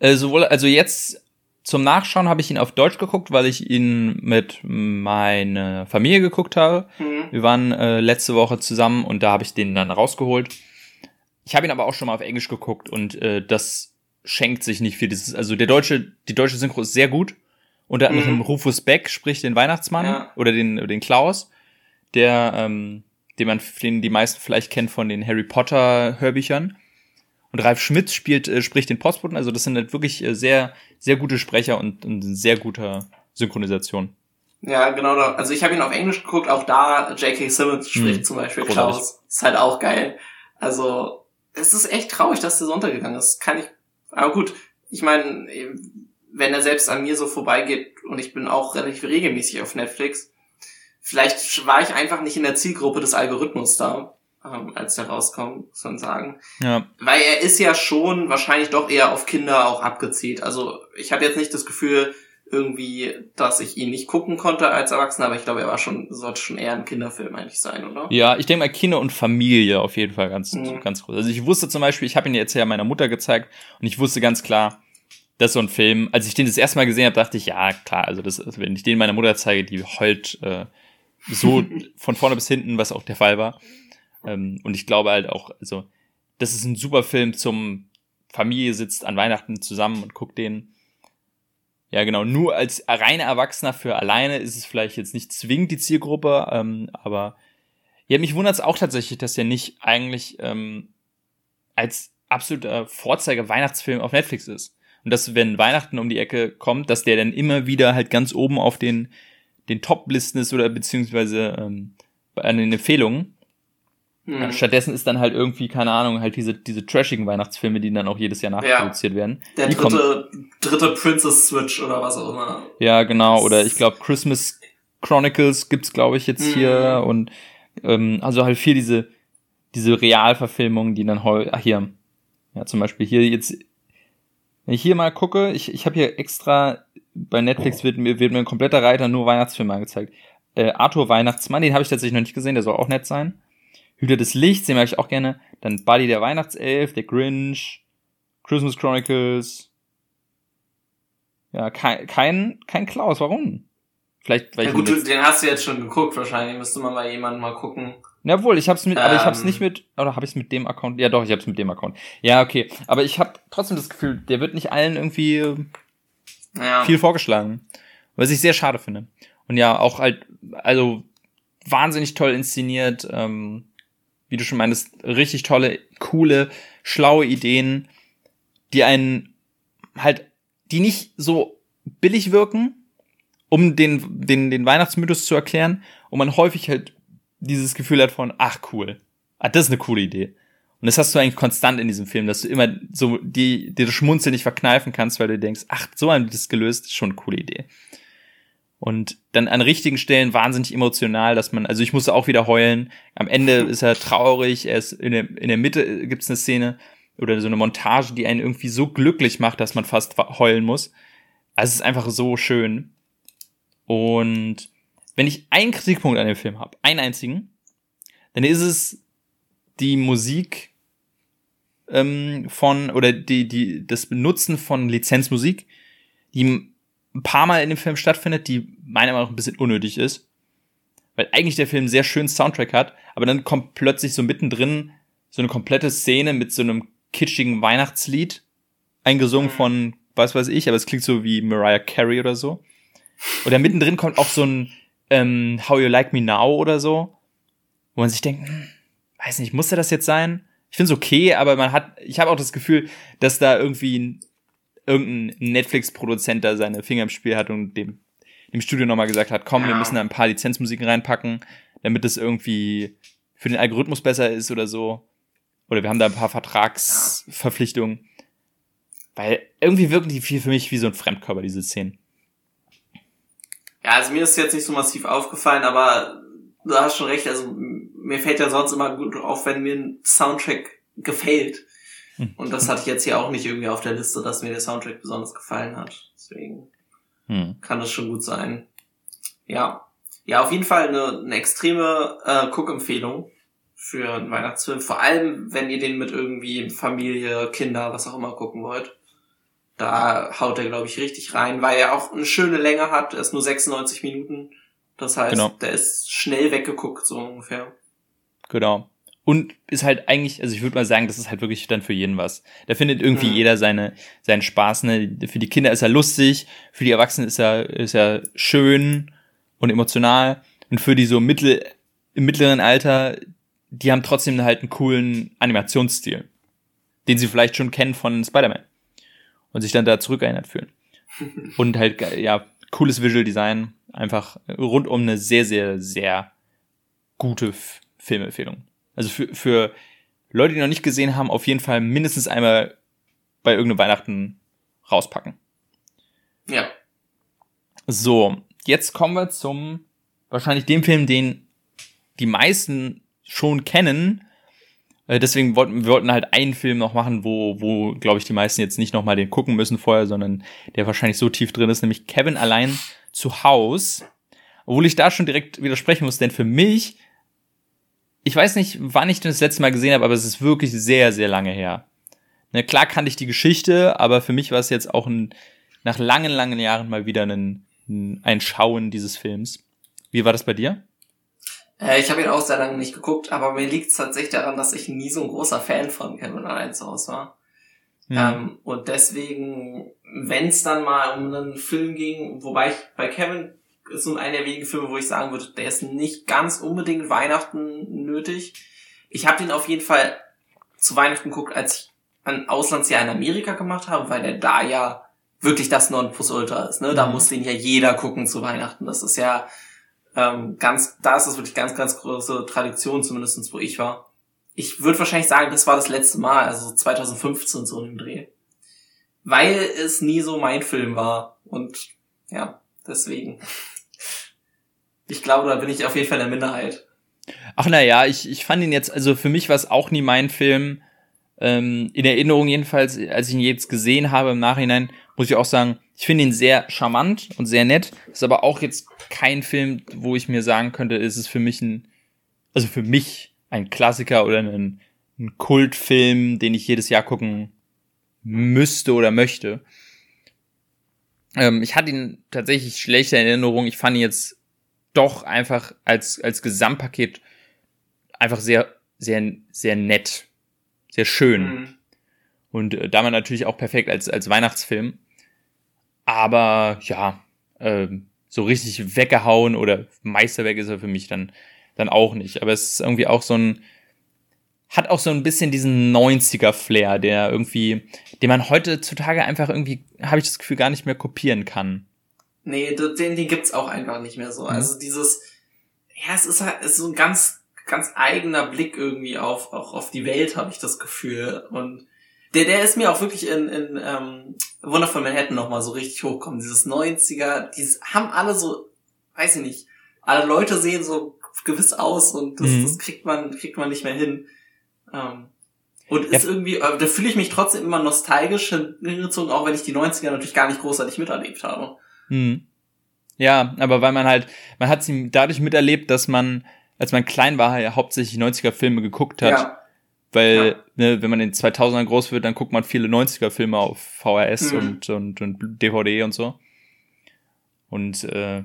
Äh, sowohl, also jetzt zum Nachschauen habe ich ihn auf Deutsch geguckt, weil ich ihn mit meiner Familie geguckt habe. Mhm. Wir waren äh, letzte Woche zusammen und da habe ich den dann rausgeholt. Ich habe ihn aber auch schon mal auf Englisch geguckt und äh, das schenkt sich nicht viel. Dieses, also der deutsche, die deutsche Synchro ist sehr gut. Unter anderem mhm. Rufus Beck spricht den Weihnachtsmann ja. oder den, den Klaus, der ähm, den man, den die meisten vielleicht kennen von den Harry Potter Hörbüchern. Und Ralf Schmidt spielt, äh, spricht den Postboten. Also das sind halt wirklich äh, sehr, sehr gute Sprecher und, und sehr gute Synchronisation. Ja, genau. Also ich habe ihn auf Englisch geguckt, auch da J.K. Simmons spricht hm, zum Beispiel großartig. Klaus. Ist halt auch geil. Also es ist echt traurig, dass der so untergegangen ist. Kann ich. Aber gut, ich meine, wenn er selbst an mir so vorbeigeht und ich bin auch relativ regelmäßig auf Netflix, vielleicht war ich einfach nicht in der Zielgruppe des Algorithmus da, ähm, als der rauskommt, muss man sagen. Ja. Weil er ist ja schon wahrscheinlich doch eher auf Kinder auch abgezielt. Also ich habe jetzt nicht das Gefühl, irgendwie, dass ich ihn nicht gucken konnte als Erwachsener, aber ich glaube, er war schon, sollte schon eher ein Kinderfilm eigentlich sein, oder? Ja, ich denke mal Kinder und Familie auf jeden Fall ganz, mhm. ganz groß. Also ich wusste zum Beispiel, ich habe ihn jetzt ja meiner Mutter gezeigt und ich wusste ganz klar, das ist so ein Film. Als ich den das erste Mal gesehen habe, dachte ich, ja, klar, also das, wenn ich den meiner Mutter zeige, die heult äh, so von vorne bis hinten, was auch der Fall war. Ähm, und ich glaube halt auch, also, das ist ein super Film zum Familie sitzt an Weihnachten zusammen und guckt den. Ja, genau. Nur als reiner Erwachsener für alleine ist es vielleicht jetzt nicht zwingend die Zielgruppe, ähm, aber Ja, mich wundert es auch tatsächlich, dass der nicht eigentlich ähm, als absoluter Vorzeiger Weihnachtsfilm auf Netflix ist. Und dass, wenn Weihnachten um die Ecke kommt, dass der dann immer wieder halt ganz oben auf den, den Top-Listen ist oder beziehungsweise ähm, an den Empfehlungen. Mhm. Stattdessen ist dann halt irgendwie, keine Ahnung, halt diese, diese trashigen Weihnachtsfilme, die dann auch jedes Jahr nachproduziert ja. werden. Der die dritte, dritte Princess Switch oder was auch immer. Ja, genau. Oder ich glaube, Christmas Chronicles gibt's, glaube ich, jetzt mhm. hier. Und ähm, also halt viel diese, diese Realverfilmungen, die dann heu ach hier, ja, zum Beispiel hier jetzt, wenn ich hier mal gucke, ich, ich habe hier extra, bei Netflix wird mir, wird mir ein kompletter Reiter nur Weihnachtsfilme angezeigt. Äh, Arthur Weihnachtsmann, den habe ich tatsächlich noch nicht gesehen, der soll auch nett sein. Hüter des Lichts, den mag ich auch gerne. Dann Buddy der Weihnachtself, der Grinch, Christmas Chronicles. Ja, kein, kein, kein Klaus, warum? Vielleicht, weil ja, gut, den hast du jetzt schon geguckt, wahrscheinlich müsste man bei jemandem mal gucken. Ja, wohl, ich hab's mit, ähm, aber ich hab's ähm. nicht mit, oder habe ich's mit dem Account? Ja, doch, ich hab's mit dem Account. Ja, okay. Aber ich habe trotzdem das Gefühl, der wird nicht allen irgendwie ja. viel vorgeschlagen. Was ich sehr schade finde. Und ja, auch halt, also wahnsinnig toll inszeniert, ähm, wie du schon meintest, richtig tolle, coole, schlaue Ideen, die einen halt, die nicht so billig wirken, um den, den, den Weihnachtsmythos zu erklären, und man häufig halt dieses Gefühl hat von, ach cool, ah, das ist eine coole Idee. Und das hast du eigentlich konstant in diesem Film, dass du immer so die, dir das Schmunzeln nicht verkneifen kannst, weil du denkst, ach, so haben die das gelöst, ist schon eine coole Idee. Und dann an richtigen Stellen wahnsinnig emotional, dass man, also ich musste auch wieder heulen. Am Ende ist er traurig, er ist in der, in der Mitte gibt's eine Szene oder so eine Montage, die einen irgendwie so glücklich macht, dass man fast heulen muss. Also es ist einfach so schön. Und wenn ich einen Kritikpunkt an dem Film habe, einen einzigen, dann ist es die Musik ähm, von oder die die das Benutzen von Lizenzmusik, die ein paar Mal in dem Film stattfindet, die meiner Meinung nach ein bisschen unnötig ist. Weil eigentlich der Film einen sehr schönen Soundtrack hat, aber dann kommt plötzlich so mittendrin so eine komplette Szene mit so einem kitschigen Weihnachtslied, eingesungen mhm. von was weiß ich, aber es klingt so wie Mariah Carey oder so. Oder mittendrin kommt auch so ein ähm, How You Like Me Now oder so, wo man sich denkt, hm, weiß nicht, musste das jetzt sein? Ich finde es okay, aber man hat, ich habe auch das Gefühl, dass da irgendwie irgendein Netflix-Produzent da seine Finger im Spiel hat und dem, dem Studio nochmal gesagt hat, komm, wir müssen da ein paar Lizenzmusiken reinpacken, damit es irgendwie für den Algorithmus besser ist oder so. Oder wir haben da ein paar Vertragsverpflichtungen. Weil irgendwie wirken die viel für mich wie so ein Fremdkörper, diese Szenen. Ja, also mir ist jetzt nicht so massiv aufgefallen, aber du hast schon recht, also mir fällt ja sonst immer gut auf, wenn mir ein Soundtrack gefällt. Hm. Und das hatte ich jetzt hier auch nicht irgendwie auf der Liste, dass mir der Soundtrack besonders gefallen hat. Deswegen hm. kann das schon gut sein. Ja. Ja, auf jeden Fall eine, eine extreme äh, Cook-Empfehlung für einen Weihnachtsfilm. Vor allem, wenn ihr den mit irgendwie Familie, Kinder, was auch immer gucken wollt. Da haut er, glaube ich, richtig rein, weil er auch eine schöne Länge hat. Er ist nur 96 Minuten. Das heißt, genau. der ist schnell weggeguckt, so ungefähr. Genau. Und ist halt eigentlich, also ich würde mal sagen, das ist halt wirklich dann für jeden was. Da findet irgendwie mhm. jeder seine, seinen Spaß. Ne? Für die Kinder ist er lustig, für die Erwachsenen ist er, ist er schön und emotional. Und für die so mittel, im mittleren Alter, die haben trotzdem halt einen coolen Animationsstil, den sie vielleicht schon kennen von Spider-Man und sich dann da zurückerinnert fühlen. Und halt, ja, cooles Visual Design, einfach rundum eine sehr, sehr, sehr gute Filmempfehlung. Also für, für Leute, die noch nicht gesehen haben, auf jeden Fall mindestens einmal bei irgendeinem Weihnachten rauspacken. Ja. So, jetzt kommen wir zum wahrscheinlich dem Film, den die meisten schon kennen, äh, deswegen wollten wir wollten halt einen Film noch machen, wo, wo glaube ich, die meisten jetzt nicht nochmal den gucken müssen vorher, sondern der wahrscheinlich so tief drin ist, nämlich Kevin allein zu Haus. Obwohl ich da schon direkt widersprechen muss, denn für mich, ich weiß nicht, wann ich den das letzte Mal gesehen habe, aber es ist wirklich sehr, sehr lange her. Ne, klar kannte ich die Geschichte, aber für mich war es jetzt auch ein, nach langen, langen Jahren mal wieder ein, ein Schauen dieses Films. Wie war das bei dir? Äh, ich habe ihn auch sehr lange nicht geguckt, aber mir liegt es tatsächlich daran, dass ich nie so ein großer Fan von Kevin allein zu Hause war. Ja. Ähm, und deswegen, wenn es dann mal um einen Film ging, wobei ich bei Kevin ist so einer der wenigen Filme, wo ich sagen würde, der ist nicht ganz unbedingt Weihnachten nötig. Ich habe den auf jeden Fall zu Weihnachten geguckt, als ich ein Auslandsjahr in Amerika gemacht habe, weil der da ja wirklich das Nonplusultra ist. Ne? Da mhm. muss den ja jeder gucken zu Weihnachten. Das ist ja ähm, ganz, da ist das wirklich ganz, ganz große Tradition, zumindestens wo ich war. Ich würde wahrscheinlich sagen, das war das letzte Mal, also 2015 so im Dreh. Weil es nie so mein Film war. Und ja, deswegen. Ich glaube, da bin ich auf jeden Fall in der Minderheit. Ach naja, ich, ich fand ihn jetzt, also für mich war es auch nie mein Film. Ähm, in Erinnerung jedenfalls, als ich ihn jetzt gesehen habe im Nachhinein, muss ich auch sagen, ich finde ihn sehr charmant und sehr nett. Ist aber auch jetzt kein Film, wo ich mir sagen könnte, ist es für mich ein, also für mich ein Klassiker oder ein, ein Kultfilm, den ich jedes Jahr gucken müsste oder möchte. Ähm, ich hatte ihn tatsächlich schlechte Erinnerungen. Ich fand ihn jetzt doch einfach als, als Gesamtpaket einfach sehr, sehr, sehr nett. Sehr schön. Mhm. Und äh, damit natürlich auch perfekt als, als Weihnachtsfilm. Aber ja, äh, so richtig weggehauen oder Meisterwerk ist er für mich dann, dann auch nicht. Aber es ist irgendwie auch so ein, hat auch so ein bisschen diesen 90er-Flair, der irgendwie, den man heutzutage einfach irgendwie, habe ich das Gefühl, gar nicht mehr kopieren kann. Nee, den, den gibt's auch einfach nicht mehr so. Mhm. Also dieses, ja, es ist halt es ist so ein ganz, ganz eigener Blick irgendwie auf, auch auf die Welt, habe ich das Gefühl. Und der, der ist mir auch wirklich in, in ähm, Wonderful Manhattan nochmal so richtig hochgekommen. Dieses 90er, die haben alle so, weiß ich nicht, alle Leute sehen so gewiss aus und das, mhm. das kriegt man, kriegt man nicht mehr hin. Ähm, und ja. ist irgendwie, äh, da fühle ich mich trotzdem immer nostalgisch hingezogen, auch wenn ich die 90er natürlich gar nicht großartig miterlebt habe. Mhm. Ja, aber weil man halt, man hat sie dadurch miterlebt, dass man, als man klein war, ja hauptsächlich 90er-Filme geguckt hat. Ja. Weil, ja. ne, wenn man in 2000ern groß wird, dann guckt man viele 90er-Filme auf VHS mhm. und, und, und DVD und so. Und äh,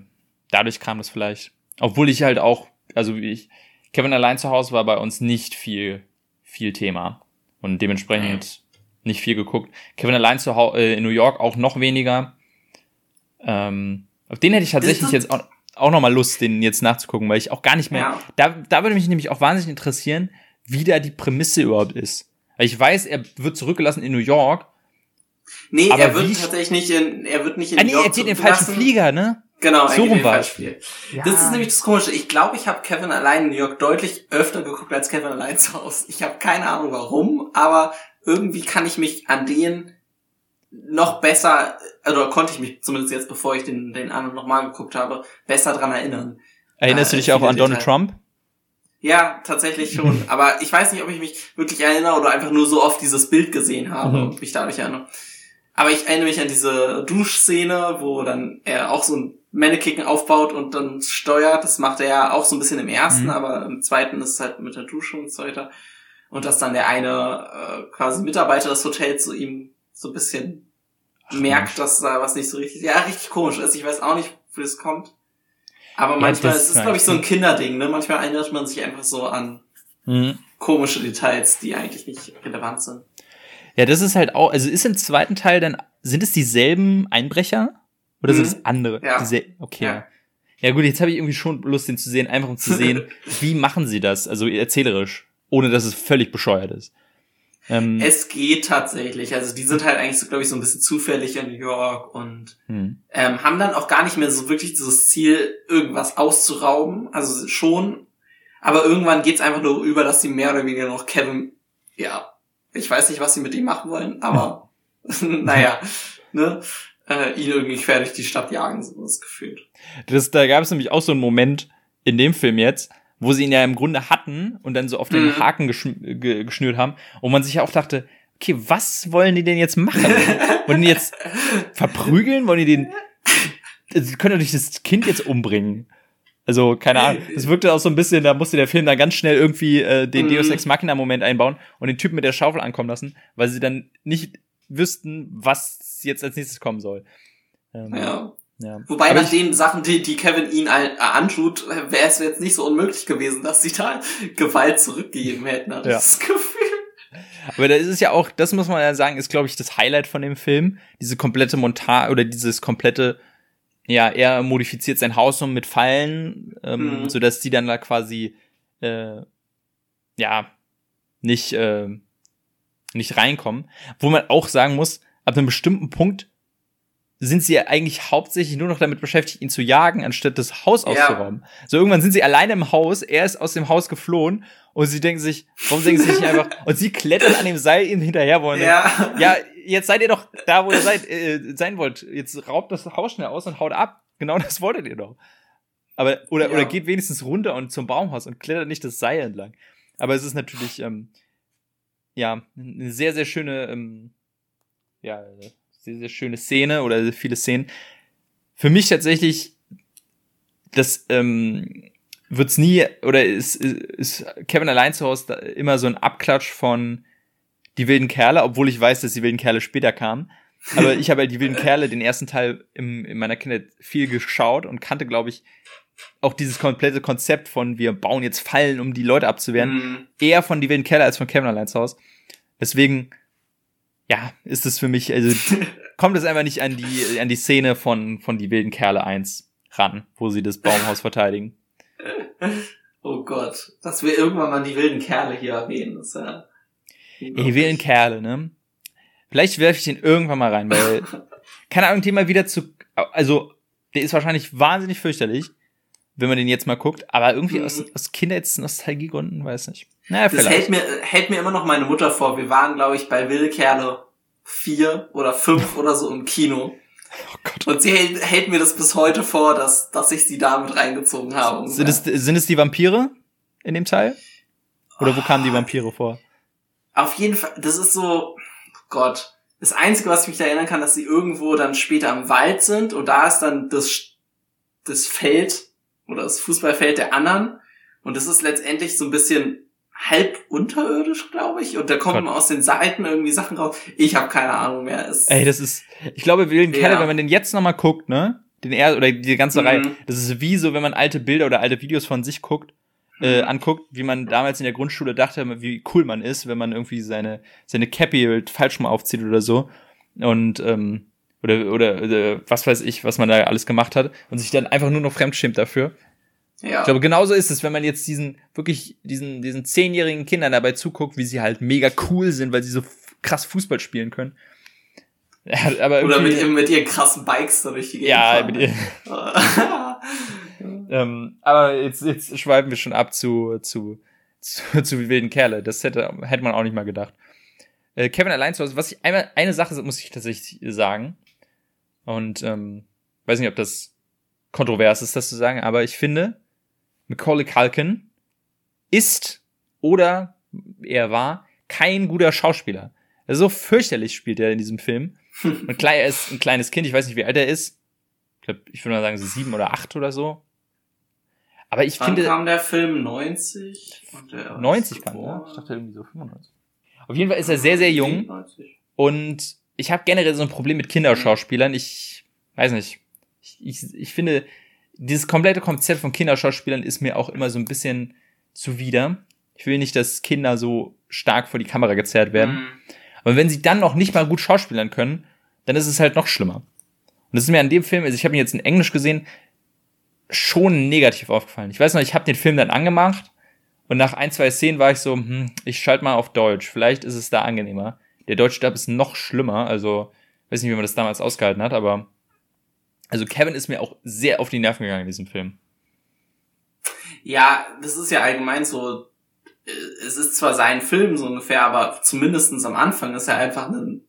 dadurch kam das vielleicht. Obwohl ich halt auch, also wie ich, Kevin allein zu Hause war bei uns nicht viel, viel Thema. Und dementsprechend mhm. nicht viel geguckt. Kevin allein zu Hause äh, in New York auch noch weniger. Ähm, auf den hätte ich tatsächlich jetzt auch, auch noch mal Lust, den jetzt nachzugucken, weil ich auch gar nicht mehr. Ja. Da, da würde mich nämlich auch wahnsinnig interessieren, wie da die Prämisse überhaupt ist. Weil ich weiß, er wird zurückgelassen in New York. Nee, er wird tatsächlich nicht in, er wird nicht in ah, New York. Nee, er geht in den falschen Flieger, ne? Genau, so rum war ja. Das ist nämlich das Komische. Ich glaube, ich habe Kevin allein in New York deutlich öfter geguckt als Kevin allein zu Hause. Ich habe keine Ahnung warum, aber irgendwie kann ich mich an den noch besser, oder konnte ich mich zumindest jetzt, bevor ich den, den anderen nochmal geguckt habe, besser dran erinnern. Erinnerst äh, du dich auch an Donald Trump? Ja, tatsächlich schon. Aber ich weiß nicht, ob ich mich wirklich erinnere oder einfach nur so oft dieses Bild gesehen habe mhm. und mich dadurch erinnere. Aber ich erinnere mich an diese Duschszene, wo dann er auch so ein Mannequin aufbaut und dann steuert. Das macht er ja auch so ein bisschen im ersten, mhm. aber im zweiten ist es halt mit der Dusche und so weiter. Und dass dann der eine äh, quasi Mitarbeiter des Hotels zu ihm so ein bisschen Ach, merkt, dass da was nicht so richtig, ja, richtig komisch ist. Ich weiß auch nicht, wie das kommt. Aber ja, manchmal ist es, glaube ich, so ein Kinderding, ne? Manchmal erinnert man sich einfach so an mhm. komische Details, die eigentlich nicht relevant sind. Ja, das ist halt auch, also ist im zweiten Teil dann, sind es dieselben Einbrecher? Oder mhm. sind es andere? Ja. Diese, okay. Ja. ja gut, jetzt habe ich irgendwie schon Lust, den zu sehen, einfach um zu sehen, wie machen sie das, also erzählerisch, ohne dass es völlig bescheuert ist. Ähm, es geht tatsächlich. Also die sind halt eigentlich so, glaube ich, so ein bisschen zufällig in New York und hm. ähm, haben dann auch gar nicht mehr so wirklich dieses Ziel, irgendwas auszurauben. Also schon. Aber irgendwann geht's einfach nur über, dass sie mehr oder weniger noch Kevin, ja, ich weiß nicht, was sie mit ihm machen wollen, aber naja, ne? Äh, ihn irgendwie quer durch die Stadt jagen, so das Gefühl. Das, da gab es nämlich auch so einen Moment in dem Film jetzt, wo sie ihn ja im Grunde hatten und dann so auf den mhm. Haken geschn geschnürt haben und man sich ja auch dachte, okay, was wollen die denn jetzt machen? wollen die jetzt verprügeln? Wollen die den, sie können doch das Kind jetzt umbringen. Also, keine Ahnung. Das wirkte auch so ein bisschen, da musste der Film dann ganz schnell irgendwie äh, den mhm. Deus Ex Machina Moment einbauen und den Typen mit der Schaufel ankommen lassen, weil sie dann nicht wüssten, was jetzt als nächstes kommen soll. Ähm, ja. Ja. Wobei Aber nach den Sachen, die, die Kevin ihn antut, wäre es jetzt nicht so unmöglich gewesen, dass sie da Gewalt zurückgegeben hätten, hatte ja. das Gefühl. Aber da ist es ja auch, das muss man ja sagen, ist, glaube ich, das Highlight von dem Film. Diese komplette Montage oder dieses komplette, ja, er modifiziert sein Haus um mit Fallen, ähm, mhm. sodass die dann da quasi äh, ja, nicht, äh, nicht reinkommen. Wo man auch sagen muss, ab einem bestimmten Punkt sind sie ja eigentlich hauptsächlich nur noch damit beschäftigt, ihn zu jagen, anstatt das Haus ja. auszurauben. So irgendwann sind sie alleine im Haus, er ist aus dem Haus geflohen und sie denken sich, warum denken sie sich nicht einfach, und sie klettern an dem Seil ihm hinterher wollen. Ja. ja, jetzt seid ihr doch da, wo ihr seid, äh, sein wollt. Jetzt raubt das Haus schnell aus und haut ab. Genau das wolltet ihr doch. Aber, oder, ja. oder geht wenigstens runter und zum Baumhaus und klettert nicht das Seil entlang. Aber es ist natürlich, ähm, ja, eine sehr, sehr schöne, ähm, ja, sehr, sehr schöne Szene oder viele Szenen. Für mich tatsächlich, das ähm, wird's nie, oder ist, ist, ist Kevin allein zu Hause immer so ein Abklatsch von die wilden Kerle, obwohl ich weiß, dass die wilden Kerle später kamen. Aber ich habe halt die wilden Kerle, den ersten Teil im, in meiner Kindheit viel geschaut und kannte, glaube ich, auch dieses komplette Konzept von wir bauen jetzt Fallen, um die Leute abzuwehren, mhm. eher von die wilden Kerle als von Kevin allein zu Hause. Deswegen ja, ist es für mich, also kommt es einfach nicht an die, an die Szene von, von die wilden Kerle 1 ran, wo sie das Baumhaus verteidigen. Oh Gott, dass wir irgendwann mal die wilden Kerle hier erwähnen, ist ja. Die wilden Kerle, ne? Vielleicht werfe ich den irgendwann mal rein, weil, keine Ahnung, Thema wieder zu, also, der ist wahrscheinlich wahnsinnig fürchterlich, wenn man den jetzt mal guckt, aber irgendwie mhm. aus, aus Kindheitsnostalgiegründen, weiß nicht. Naja, das vielleicht. hält mir, hält mir immer noch meine Mutter vor. Wir waren, glaube ich, bei Wildkerle vier oder fünf oder so im Kino. Oh Gott. Und sie hält, hält, mir das bis heute vor, dass, dass ich sie da mit reingezogen habe. Sind es, sind es die Vampire in dem Teil? Oder wo oh. kamen die Vampire vor? Auf jeden Fall, das ist so, Gott. Das Einzige, was ich mich da erinnern kann, dass sie irgendwo dann später im Wald sind und da ist dann das, das Feld oder das Fußballfeld der anderen. Und das ist letztendlich so ein bisschen halb unterirdisch, glaube ich. Und da kommen Gott. aus den Seiten irgendwie Sachen raus. Ich habe keine Ahnung mehr. Es Ey, das ist, ich glaube, Wilden ja. Keller, wenn man den jetzt nochmal guckt, ne? Den er oder die ganze mhm. Reihe, das ist wie so, wenn man alte Bilder oder alte Videos von sich guckt, äh, mhm. anguckt, wie man damals in der Grundschule dachte, wie cool man ist, wenn man irgendwie seine, seine Cappy halt falsch mal aufzieht oder so. Und, ähm, oder, oder, oder was weiß ich, was man da alles gemacht hat und sich dann einfach nur noch fremdschämt dafür. Ja. Ich glaube, genauso ist es, wenn man jetzt diesen, wirklich, diesen, diesen zehnjährigen Kindern dabei zuguckt, wie sie halt mega cool sind, weil sie so krass Fußball spielen können. Aber Oder mit, mit ihren krassen Bikes da durch die Gegend Ja, mit ihr. ähm, aber jetzt, jetzt schweifen wir schon ab zu, zu, zu, zu wilden Kerle. Das hätte, hätte man auch nicht mal gedacht. Äh, Kevin allein zu Hause, was ich einmal, eine Sache muss ich tatsächlich sagen. Und ähm, weiß nicht, ob das kontrovers ist, das zu sagen, aber ich finde, Macaulay Culkin ist oder er war kein guter Schauspieler. Also so fürchterlich spielt er in diesem Film. Und klar, er ist ein kleines Kind, ich weiß nicht, wie alt er ist. Ich glaube, ich würde mal sagen, so sieben oder acht oder so. Aber ich Wann finde. kam der Film 90? Und der 90 kam, ne? Ich dachte irgendwie so 95. Auf jeden Fall ist er sehr, sehr jung. 90. Und ich habe generell so ein Problem mit Kinderschauspielern. Ich weiß nicht. Ich, ich, ich finde, dieses komplette Konzept von Kinderschauspielern ist mir auch immer so ein bisschen zuwider. Ich will nicht, dass Kinder so stark vor die Kamera gezerrt werden. Mhm. Aber wenn sie dann noch nicht mal gut schauspielern können, dann ist es halt noch schlimmer. Und das ist mir an dem Film, also ich habe ihn jetzt in Englisch gesehen, schon negativ aufgefallen. Ich weiß noch, ich habe den Film dann angemacht und nach ein, zwei Szenen war ich so, hm, ich schalte mal auf Deutsch. Vielleicht ist es da angenehmer. Der deutsche Dub ist noch schlimmer, also weiß nicht, wie man das damals ausgehalten hat, aber also Kevin ist mir auch sehr auf die Nerven gegangen in diesem Film. Ja, das ist ja allgemein so. Äh, es ist zwar sein Film so ungefähr, aber zumindestens am Anfang ist er einfach ein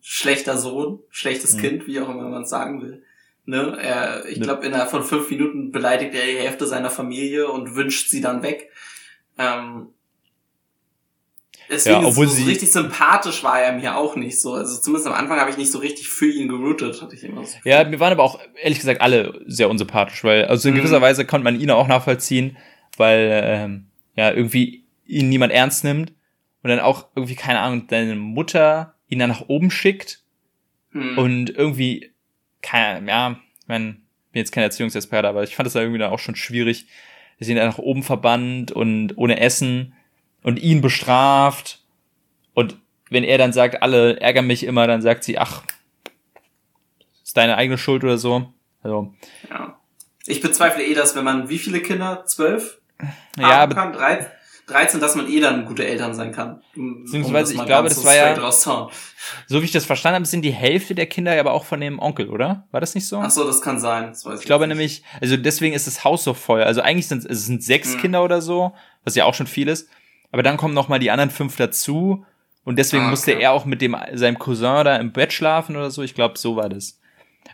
schlechter Sohn, schlechtes mhm. Kind, wie auch immer man es sagen will. Ne? Er, ich glaube, innerhalb von fünf Minuten beleidigt er die Hälfte seiner Familie und wünscht sie dann weg. Ähm, Deswegen ja, obwohl so, sie richtig sympathisch war er mir auch nicht so. Also zumindest am Anfang habe ich nicht so richtig für ihn geroutet, hatte ich immer so. Ja, mir waren aber auch ehrlich gesagt alle sehr unsympathisch, weil also in mhm. gewisser Weise konnte man ihn auch nachvollziehen, weil ähm, ja irgendwie ihn niemand ernst nimmt und dann auch irgendwie keine Ahnung deine Mutter ihn dann nach oben schickt mhm. und irgendwie keine ja, ich mein, bin jetzt kein Erziehungsexperte, aber ich fand es da irgendwie dann auch schon schwierig, dass ihn dann nach oben verbannt und ohne Essen und ihn bestraft. Und wenn er dann sagt, alle ärgern mich immer, dann sagt sie, ach, ist deine eigene Schuld oder so. Also. Ja. Ich bezweifle eh, dass wenn man, wie viele Kinder? Zwölf? Ja, aber kann, 13, 13, dass man eh dann gute Eltern sein kann. Beziehungsweise, um ich glaube, das war ja, so wie ich das verstanden habe, sind die Hälfte der Kinder aber auch von dem Onkel, oder? War das nicht so? Ach so, das kann sein. Das ich, ich glaube nicht. nämlich, also deswegen ist das Haus so voll. Also eigentlich sind es sind sechs hm. Kinder oder so, was ja auch schon viel ist. Aber dann kommen noch mal die anderen fünf dazu und deswegen ah, okay. musste er auch mit dem seinem Cousin da im Bett schlafen oder so. Ich glaube, so war das.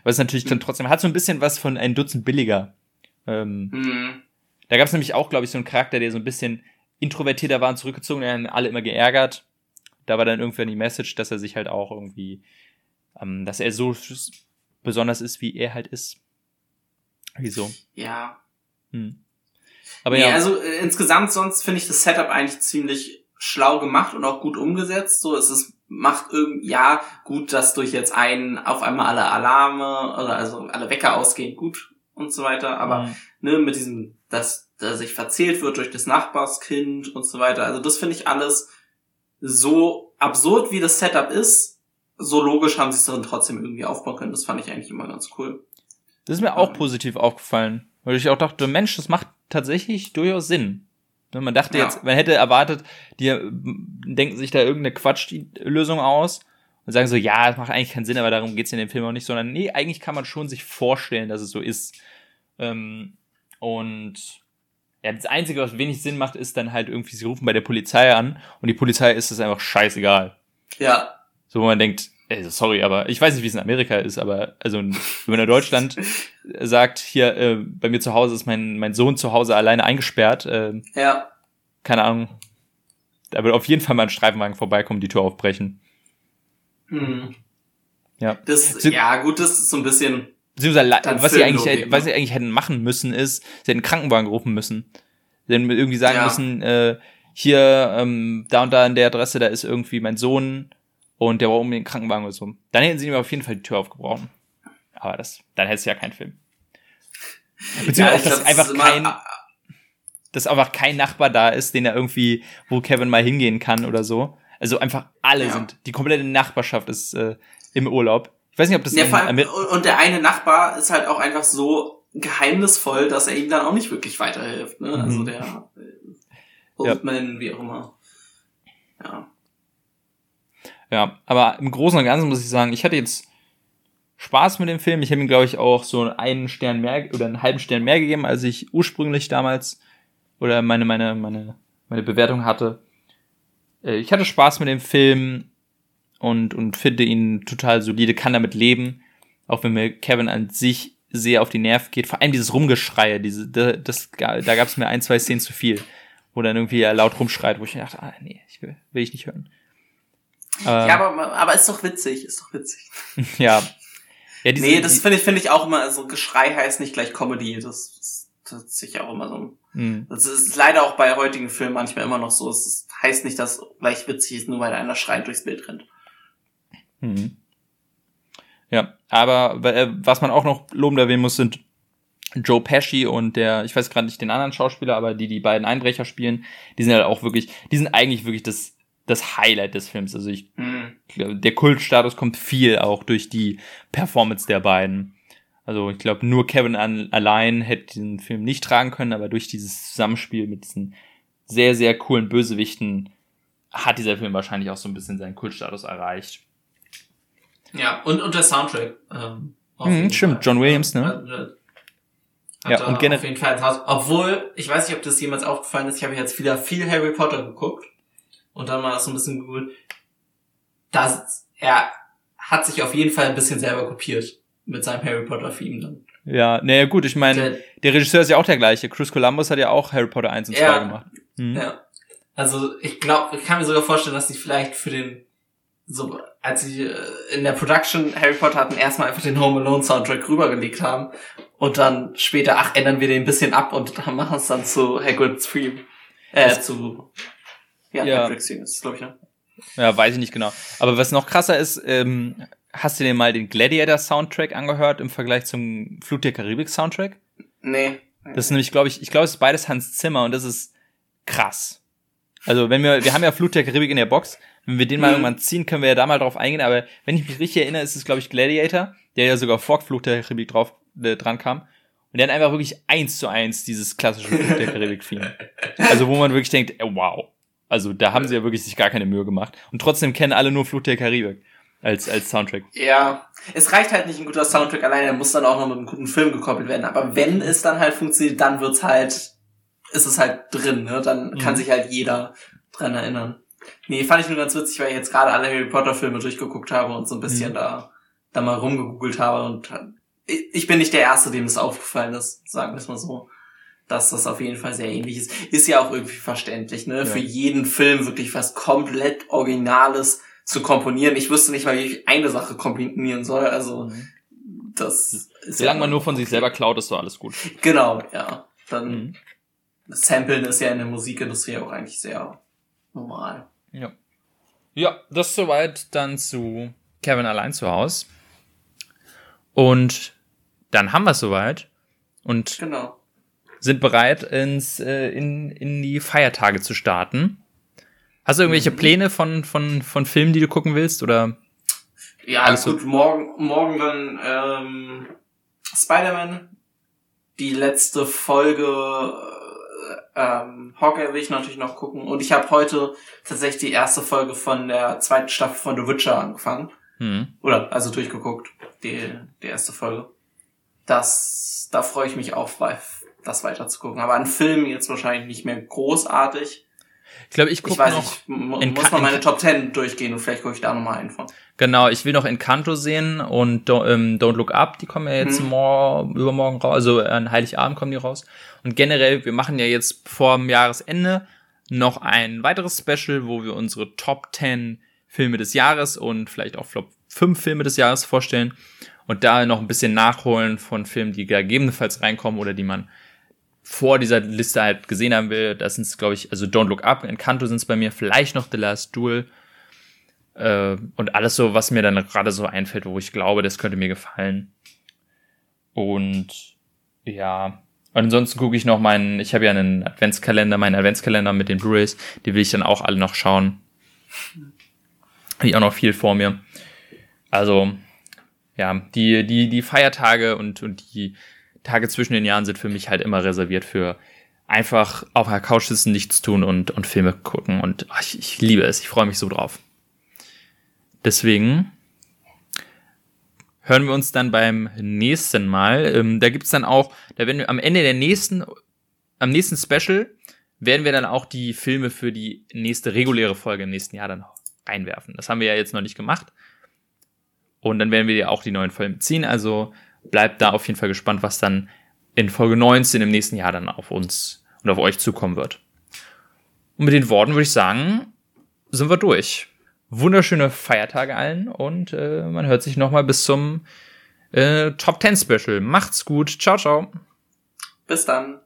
Aber es natürlich dann trotzdem hat so ein bisschen was von ein Dutzend billiger. Ähm, mhm. Da gab es nämlich auch, glaube ich, so einen Charakter, der so ein bisschen introvertierter war und zurückgezogen, der haben alle immer geärgert. Da war dann irgendwann die Message, dass er sich halt auch irgendwie, ähm, dass er so besonders ist, wie er halt ist. Wieso? Ja. Hm. Aber nee, ja. Also äh, insgesamt sonst finde ich das Setup eigentlich ziemlich schlau gemacht und auch gut umgesetzt. So, es ist, macht irgendwie, ja, gut, dass durch jetzt einen auf einmal alle Alarme oder also alle Wecker ausgehen, gut und so weiter. Aber mhm. ne, mit diesem, dass, dass sich verzählt wird durch das Nachbarskind und so weiter. Also das finde ich alles so absurd, wie das Setup ist. So logisch haben sie es dann trotzdem irgendwie aufbauen können. Das fand ich eigentlich immer ganz cool. Das ist mir auch positiv aufgefallen, weil ich auch dachte, Mensch, das macht tatsächlich durchaus Sinn. Ne, man dachte ja. jetzt, man hätte erwartet, die denken sich da irgendeine Quatschlösung aus und sagen so, ja, das macht eigentlich keinen Sinn, aber darum geht's in dem Film auch nicht, sondern nee, eigentlich kann man schon sich vorstellen, dass es so ist. Ähm, und ja, das Einzige, was wenig Sinn macht, ist dann halt irgendwie, sie rufen bei der Polizei an und die Polizei ist es einfach scheißegal. Ja. So, wo man denkt, ey, sorry, aber ich weiß nicht, wie es in Amerika ist, aber also wenn man in Deutschland sagt, hier äh, bei mir zu Hause ist mein, mein Sohn zu Hause alleine eingesperrt, äh, ja. keine Ahnung, da wird auf jeden Fall mal ein Streifenwagen vorbeikommen, die Tür aufbrechen. Hm. Ja. Das, ja, gut, das ist so ein bisschen. Was sie, eigentlich, ne? was sie eigentlich hätten machen müssen, ist, sie hätten einen Krankenwagen rufen müssen. Sie hätten irgendwie sagen ja. müssen, äh, hier, ähm, da und da an der Adresse, da ist irgendwie mein Sohn und der braucht unbedingt einen Krankenwagen oder so. Dann hätten sie ihm auf jeden Fall die Tür aufgebrochen. Aber das, dann hättest du ja keinen Film. Beziehungsweise ja, auch, dass einfach kein, dass einfach kein Nachbar da ist, den er irgendwie, wo Kevin mal hingehen kann oder so. Also einfach alle ja. sind, die komplette Nachbarschaft ist äh, im Urlaub. Ich weiß nicht, ob das ja, allem, und der eine Nachbar ist halt auch einfach so geheimnisvoll, dass er ihm dann auch nicht wirklich weiterhilft. Ne? Also mhm. Also der äh, Oldman, ja. wie auch immer. Ja. Ja, aber im Großen und Ganzen muss ich sagen, ich hatte jetzt Spaß mit dem Film. Ich habe ihm, glaube ich, auch so einen Stern mehr oder einen halben Stern mehr gegeben, als ich ursprünglich damals oder meine, meine, meine, meine Bewertung hatte. Äh, ich hatte Spaß mit dem Film und, und finde ihn total solide, kann damit leben, auch wenn mir Kevin an sich sehr auf die Nerven geht. Vor allem dieses Rumgeschreie, diese, das da gab es mir ein, zwei Szenen zu viel, wo dann irgendwie er laut rumschreit, wo ich dachte, ah, nee, ich will, will ich nicht hören. Ja, aber, aber ist doch witzig, ist doch witzig. ja. ja diese, nee, das finde ich, finde ich auch immer, so Geschrei heißt nicht gleich Comedy, das, das ist sicher auch immer so. Mhm. Das ist leider auch bei heutigen Filmen manchmal immer noch so. Es heißt nicht, dass gleich witzig ist, nur weil einer schreit durchs Bild rennt. Mhm. Ja, aber äh, was man auch noch lobend erwähnen muss, sind Joe Pesci und der, ich weiß gerade nicht den anderen Schauspieler, aber die die beiden Einbrecher spielen, die sind halt auch wirklich, die sind eigentlich wirklich das das Highlight des Films. Also ich mhm. glaube, der Kultstatus kommt viel auch durch die Performance der beiden. Also ich glaube, nur Kevin allein hätte diesen Film nicht tragen können, aber durch dieses Zusammenspiel mit diesen sehr, sehr coolen Bösewichten hat dieser Film wahrscheinlich auch so ein bisschen seinen Kultstatus erreicht. Ja, und, und der Soundtrack. Ähm, mhm, stimmt, Fall. John Williams, ne? Hat ja, und generell. Auf jeden Fall ins Haus. Obwohl, ich weiß nicht, ob das jemals aufgefallen ist, ich habe jetzt wieder viel Harry Potter geguckt und dann mal so ein bisschen gegoogelt. Das, er hat sich auf jeden Fall ein bisschen selber kopiert mit seinem Harry Potter Theme dann. Ja, naja, gut, ich meine, der, der, Regisseur ist ja auch der gleiche. Chris Columbus hat ja auch Harry Potter 1 und 2 ja, gemacht. Mhm. Ja. Also, ich glaube, ich kann mir sogar vorstellen, dass die vielleicht für den, so, als sie äh, in der Production Harry Potter hatten, erstmal einfach den Home Alone Soundtrack rübergelegt haben und dann später, ach, ändern wir den ein bisschen ab und machen es dann zu Hagrid's Theme, äh, zu, ja, ja. Theme ist, glaube ich, ja. Ja, weiß ich nicht genau. Aber was noch krasser ist, ähm, Hast du dir mal den Gladiator Soundtrack angehört im Vergleich zum Flut der Karibik Soundtrack? Nee. Das ist nämlich, glaube ich, ich glaube, es ist beides Hans Zimmer und das ist krass. Also, wenn wir, wir haben ja Flut der Karibik in der Box. Wenn wir den mal mhm. irgendwann ziehen, können wir ja da mal drauf eingehen. Aber wenn ich mich richtig erinnere, ist es, glaube ich, Gladiator, der ja sogar vor Flut der Karibik drauf, äh, dran kam. Und die haben einfach wirklich eins zu eins dieses klassische Fluch der Karibik-Theme. Also wo man wirklich denkt, ey, wow. Also da haben sie ja wirklich sich gar keine Mühe gemacht. Und trotzdem kennen alle nur Fluch der Karibik als, als Soundtrack. Ja, es reicht halt nicht ein guter Soundtrack alleine, der muss dann auch noch mit einem guten Film gekoppelt werden. Aber wenn es dann halt funktioniert, dann wird's halt, ist es halt drin, ne? Dann mhm. kann sich halt jeder dran erinnern. Nee, fand ich nur ganz witzig, weil ich jetzt gerade alle Harry Potter Filme durchgeguckt habe und so ein bisschen mhm. da, da mal rumgegoogelt habe und ich bin nicht der Erste, dem das aufgefallen ist, sagen wir es mal so. Dass das auf jeden Fall sehr ähnlich ist. Ist ja auch irgendwie verständlich, ne? Ja. Für jeden Film wirklich was komplett Originales zu komponieren. Ich wüsste nicht mal, wie ich eine Sache kombinieren soll. Also, mhm. das ist. Solange ja man nur von sich selber klaut, ist doch alles gut. Genau, ja. Dann, mhm. Samplen ist ja in der Musikindustrie auch eigentlich sehr normal. Ja. Ja, das soweit dann zu Kevin allein zu Hause. Und dann haben wir es soweit und genau. Sind bereit, ins, äh, in, in die Feiertage zu starten. Hast du irgendwelche mhm. Pläne von, von, von Filmen, die du gucken willst? Oder? Ja, alles gut, so? morgen, morgen dann ähm, Spider-Man. Die letzte Folge äh, ähm, Hawkeye will ich natürlich noch gucken. Und ich habe heute tatsächlich die erste Folge von der zweiten Staffel von The Witcher angefangen. Mhm. Oder also durchgeguckt, die, die erste Folge. Das, da freue ich mich auch, das weiter zu gucken. Aber an Filmen jetzt wahrscheinlich nicht mehr großartig. Ich glaube, ich gucke noch. Ich muss noch meine Top 10 durchgehen und vielleicht gucke ich da nochmal einen von. Genau, ich will noch Encanto sehen und Don't, ähm, Don't Look Up, die kommen ja jetzt hm. morgen, übermorgen raus, also an Heiligabend kommen die raus. Und generell, wir machen ja jetzt vor dem Jahresende noch ein weiteres Special, wo wir unsere Top 10 Filme des Jahres und vielleicht auch Flop 5 Filme des Jahres vorstellen und da noch ein bisschen nachholen von Filmen, die gegebenenfalls reinkommen oder die man vor dieser Liste halt gesehen haben will. Das sind glaube ich, also Don't Look Up, Encanto sind es bei mir, vielleicht noch The Last Duel äh, und alles so, was mir dann gerade so einfällt, wo ich glaube, das könnte mir gefallen. Und ja, und ansonsten gucke ich noch meinen, ich habe ja einen Adventskalender, meinen Adventskalender mit den Blu-rays, die will ich dann auch alle noch schauen. Habe ich auch noch viel vor mir. Also, ja, die, die, die Feiertage und, und die Tage zwischen den Jahren sind für mich halt immer reserviert für einfach auf der Couch sitzen, nichts tun und, und Filme gucken. Und ach, ich, ich liebe es. Ich freue mich so drauf. Deswegen hören wir uns dann beim nächsten Mal. Ähm, da gibt's dann auch, da werden wir am Ende der nächsten, am nächsten Special werden wir dann auch die Filme für die nächste reguläre Folge im nächsten Jahr dann reinwerfen. Das haben wir ja jetzt noch nicht gemacht. Und dann werden wir ja auch die neuen Folgen ziehen. Also bleibt da auf jeden Fall gespannt, was dann in Folge 19 im nächsten Jahr dann auf uns und auf euch zukommen wird. Und mit den Worten würde ich sagen, sind wir durch. Wunderschöne Feiertage allen und äh, man hört sich nochmal bis zum äh, Top 10 Special. Macht's gut. Ciao, ciao. Bis dann.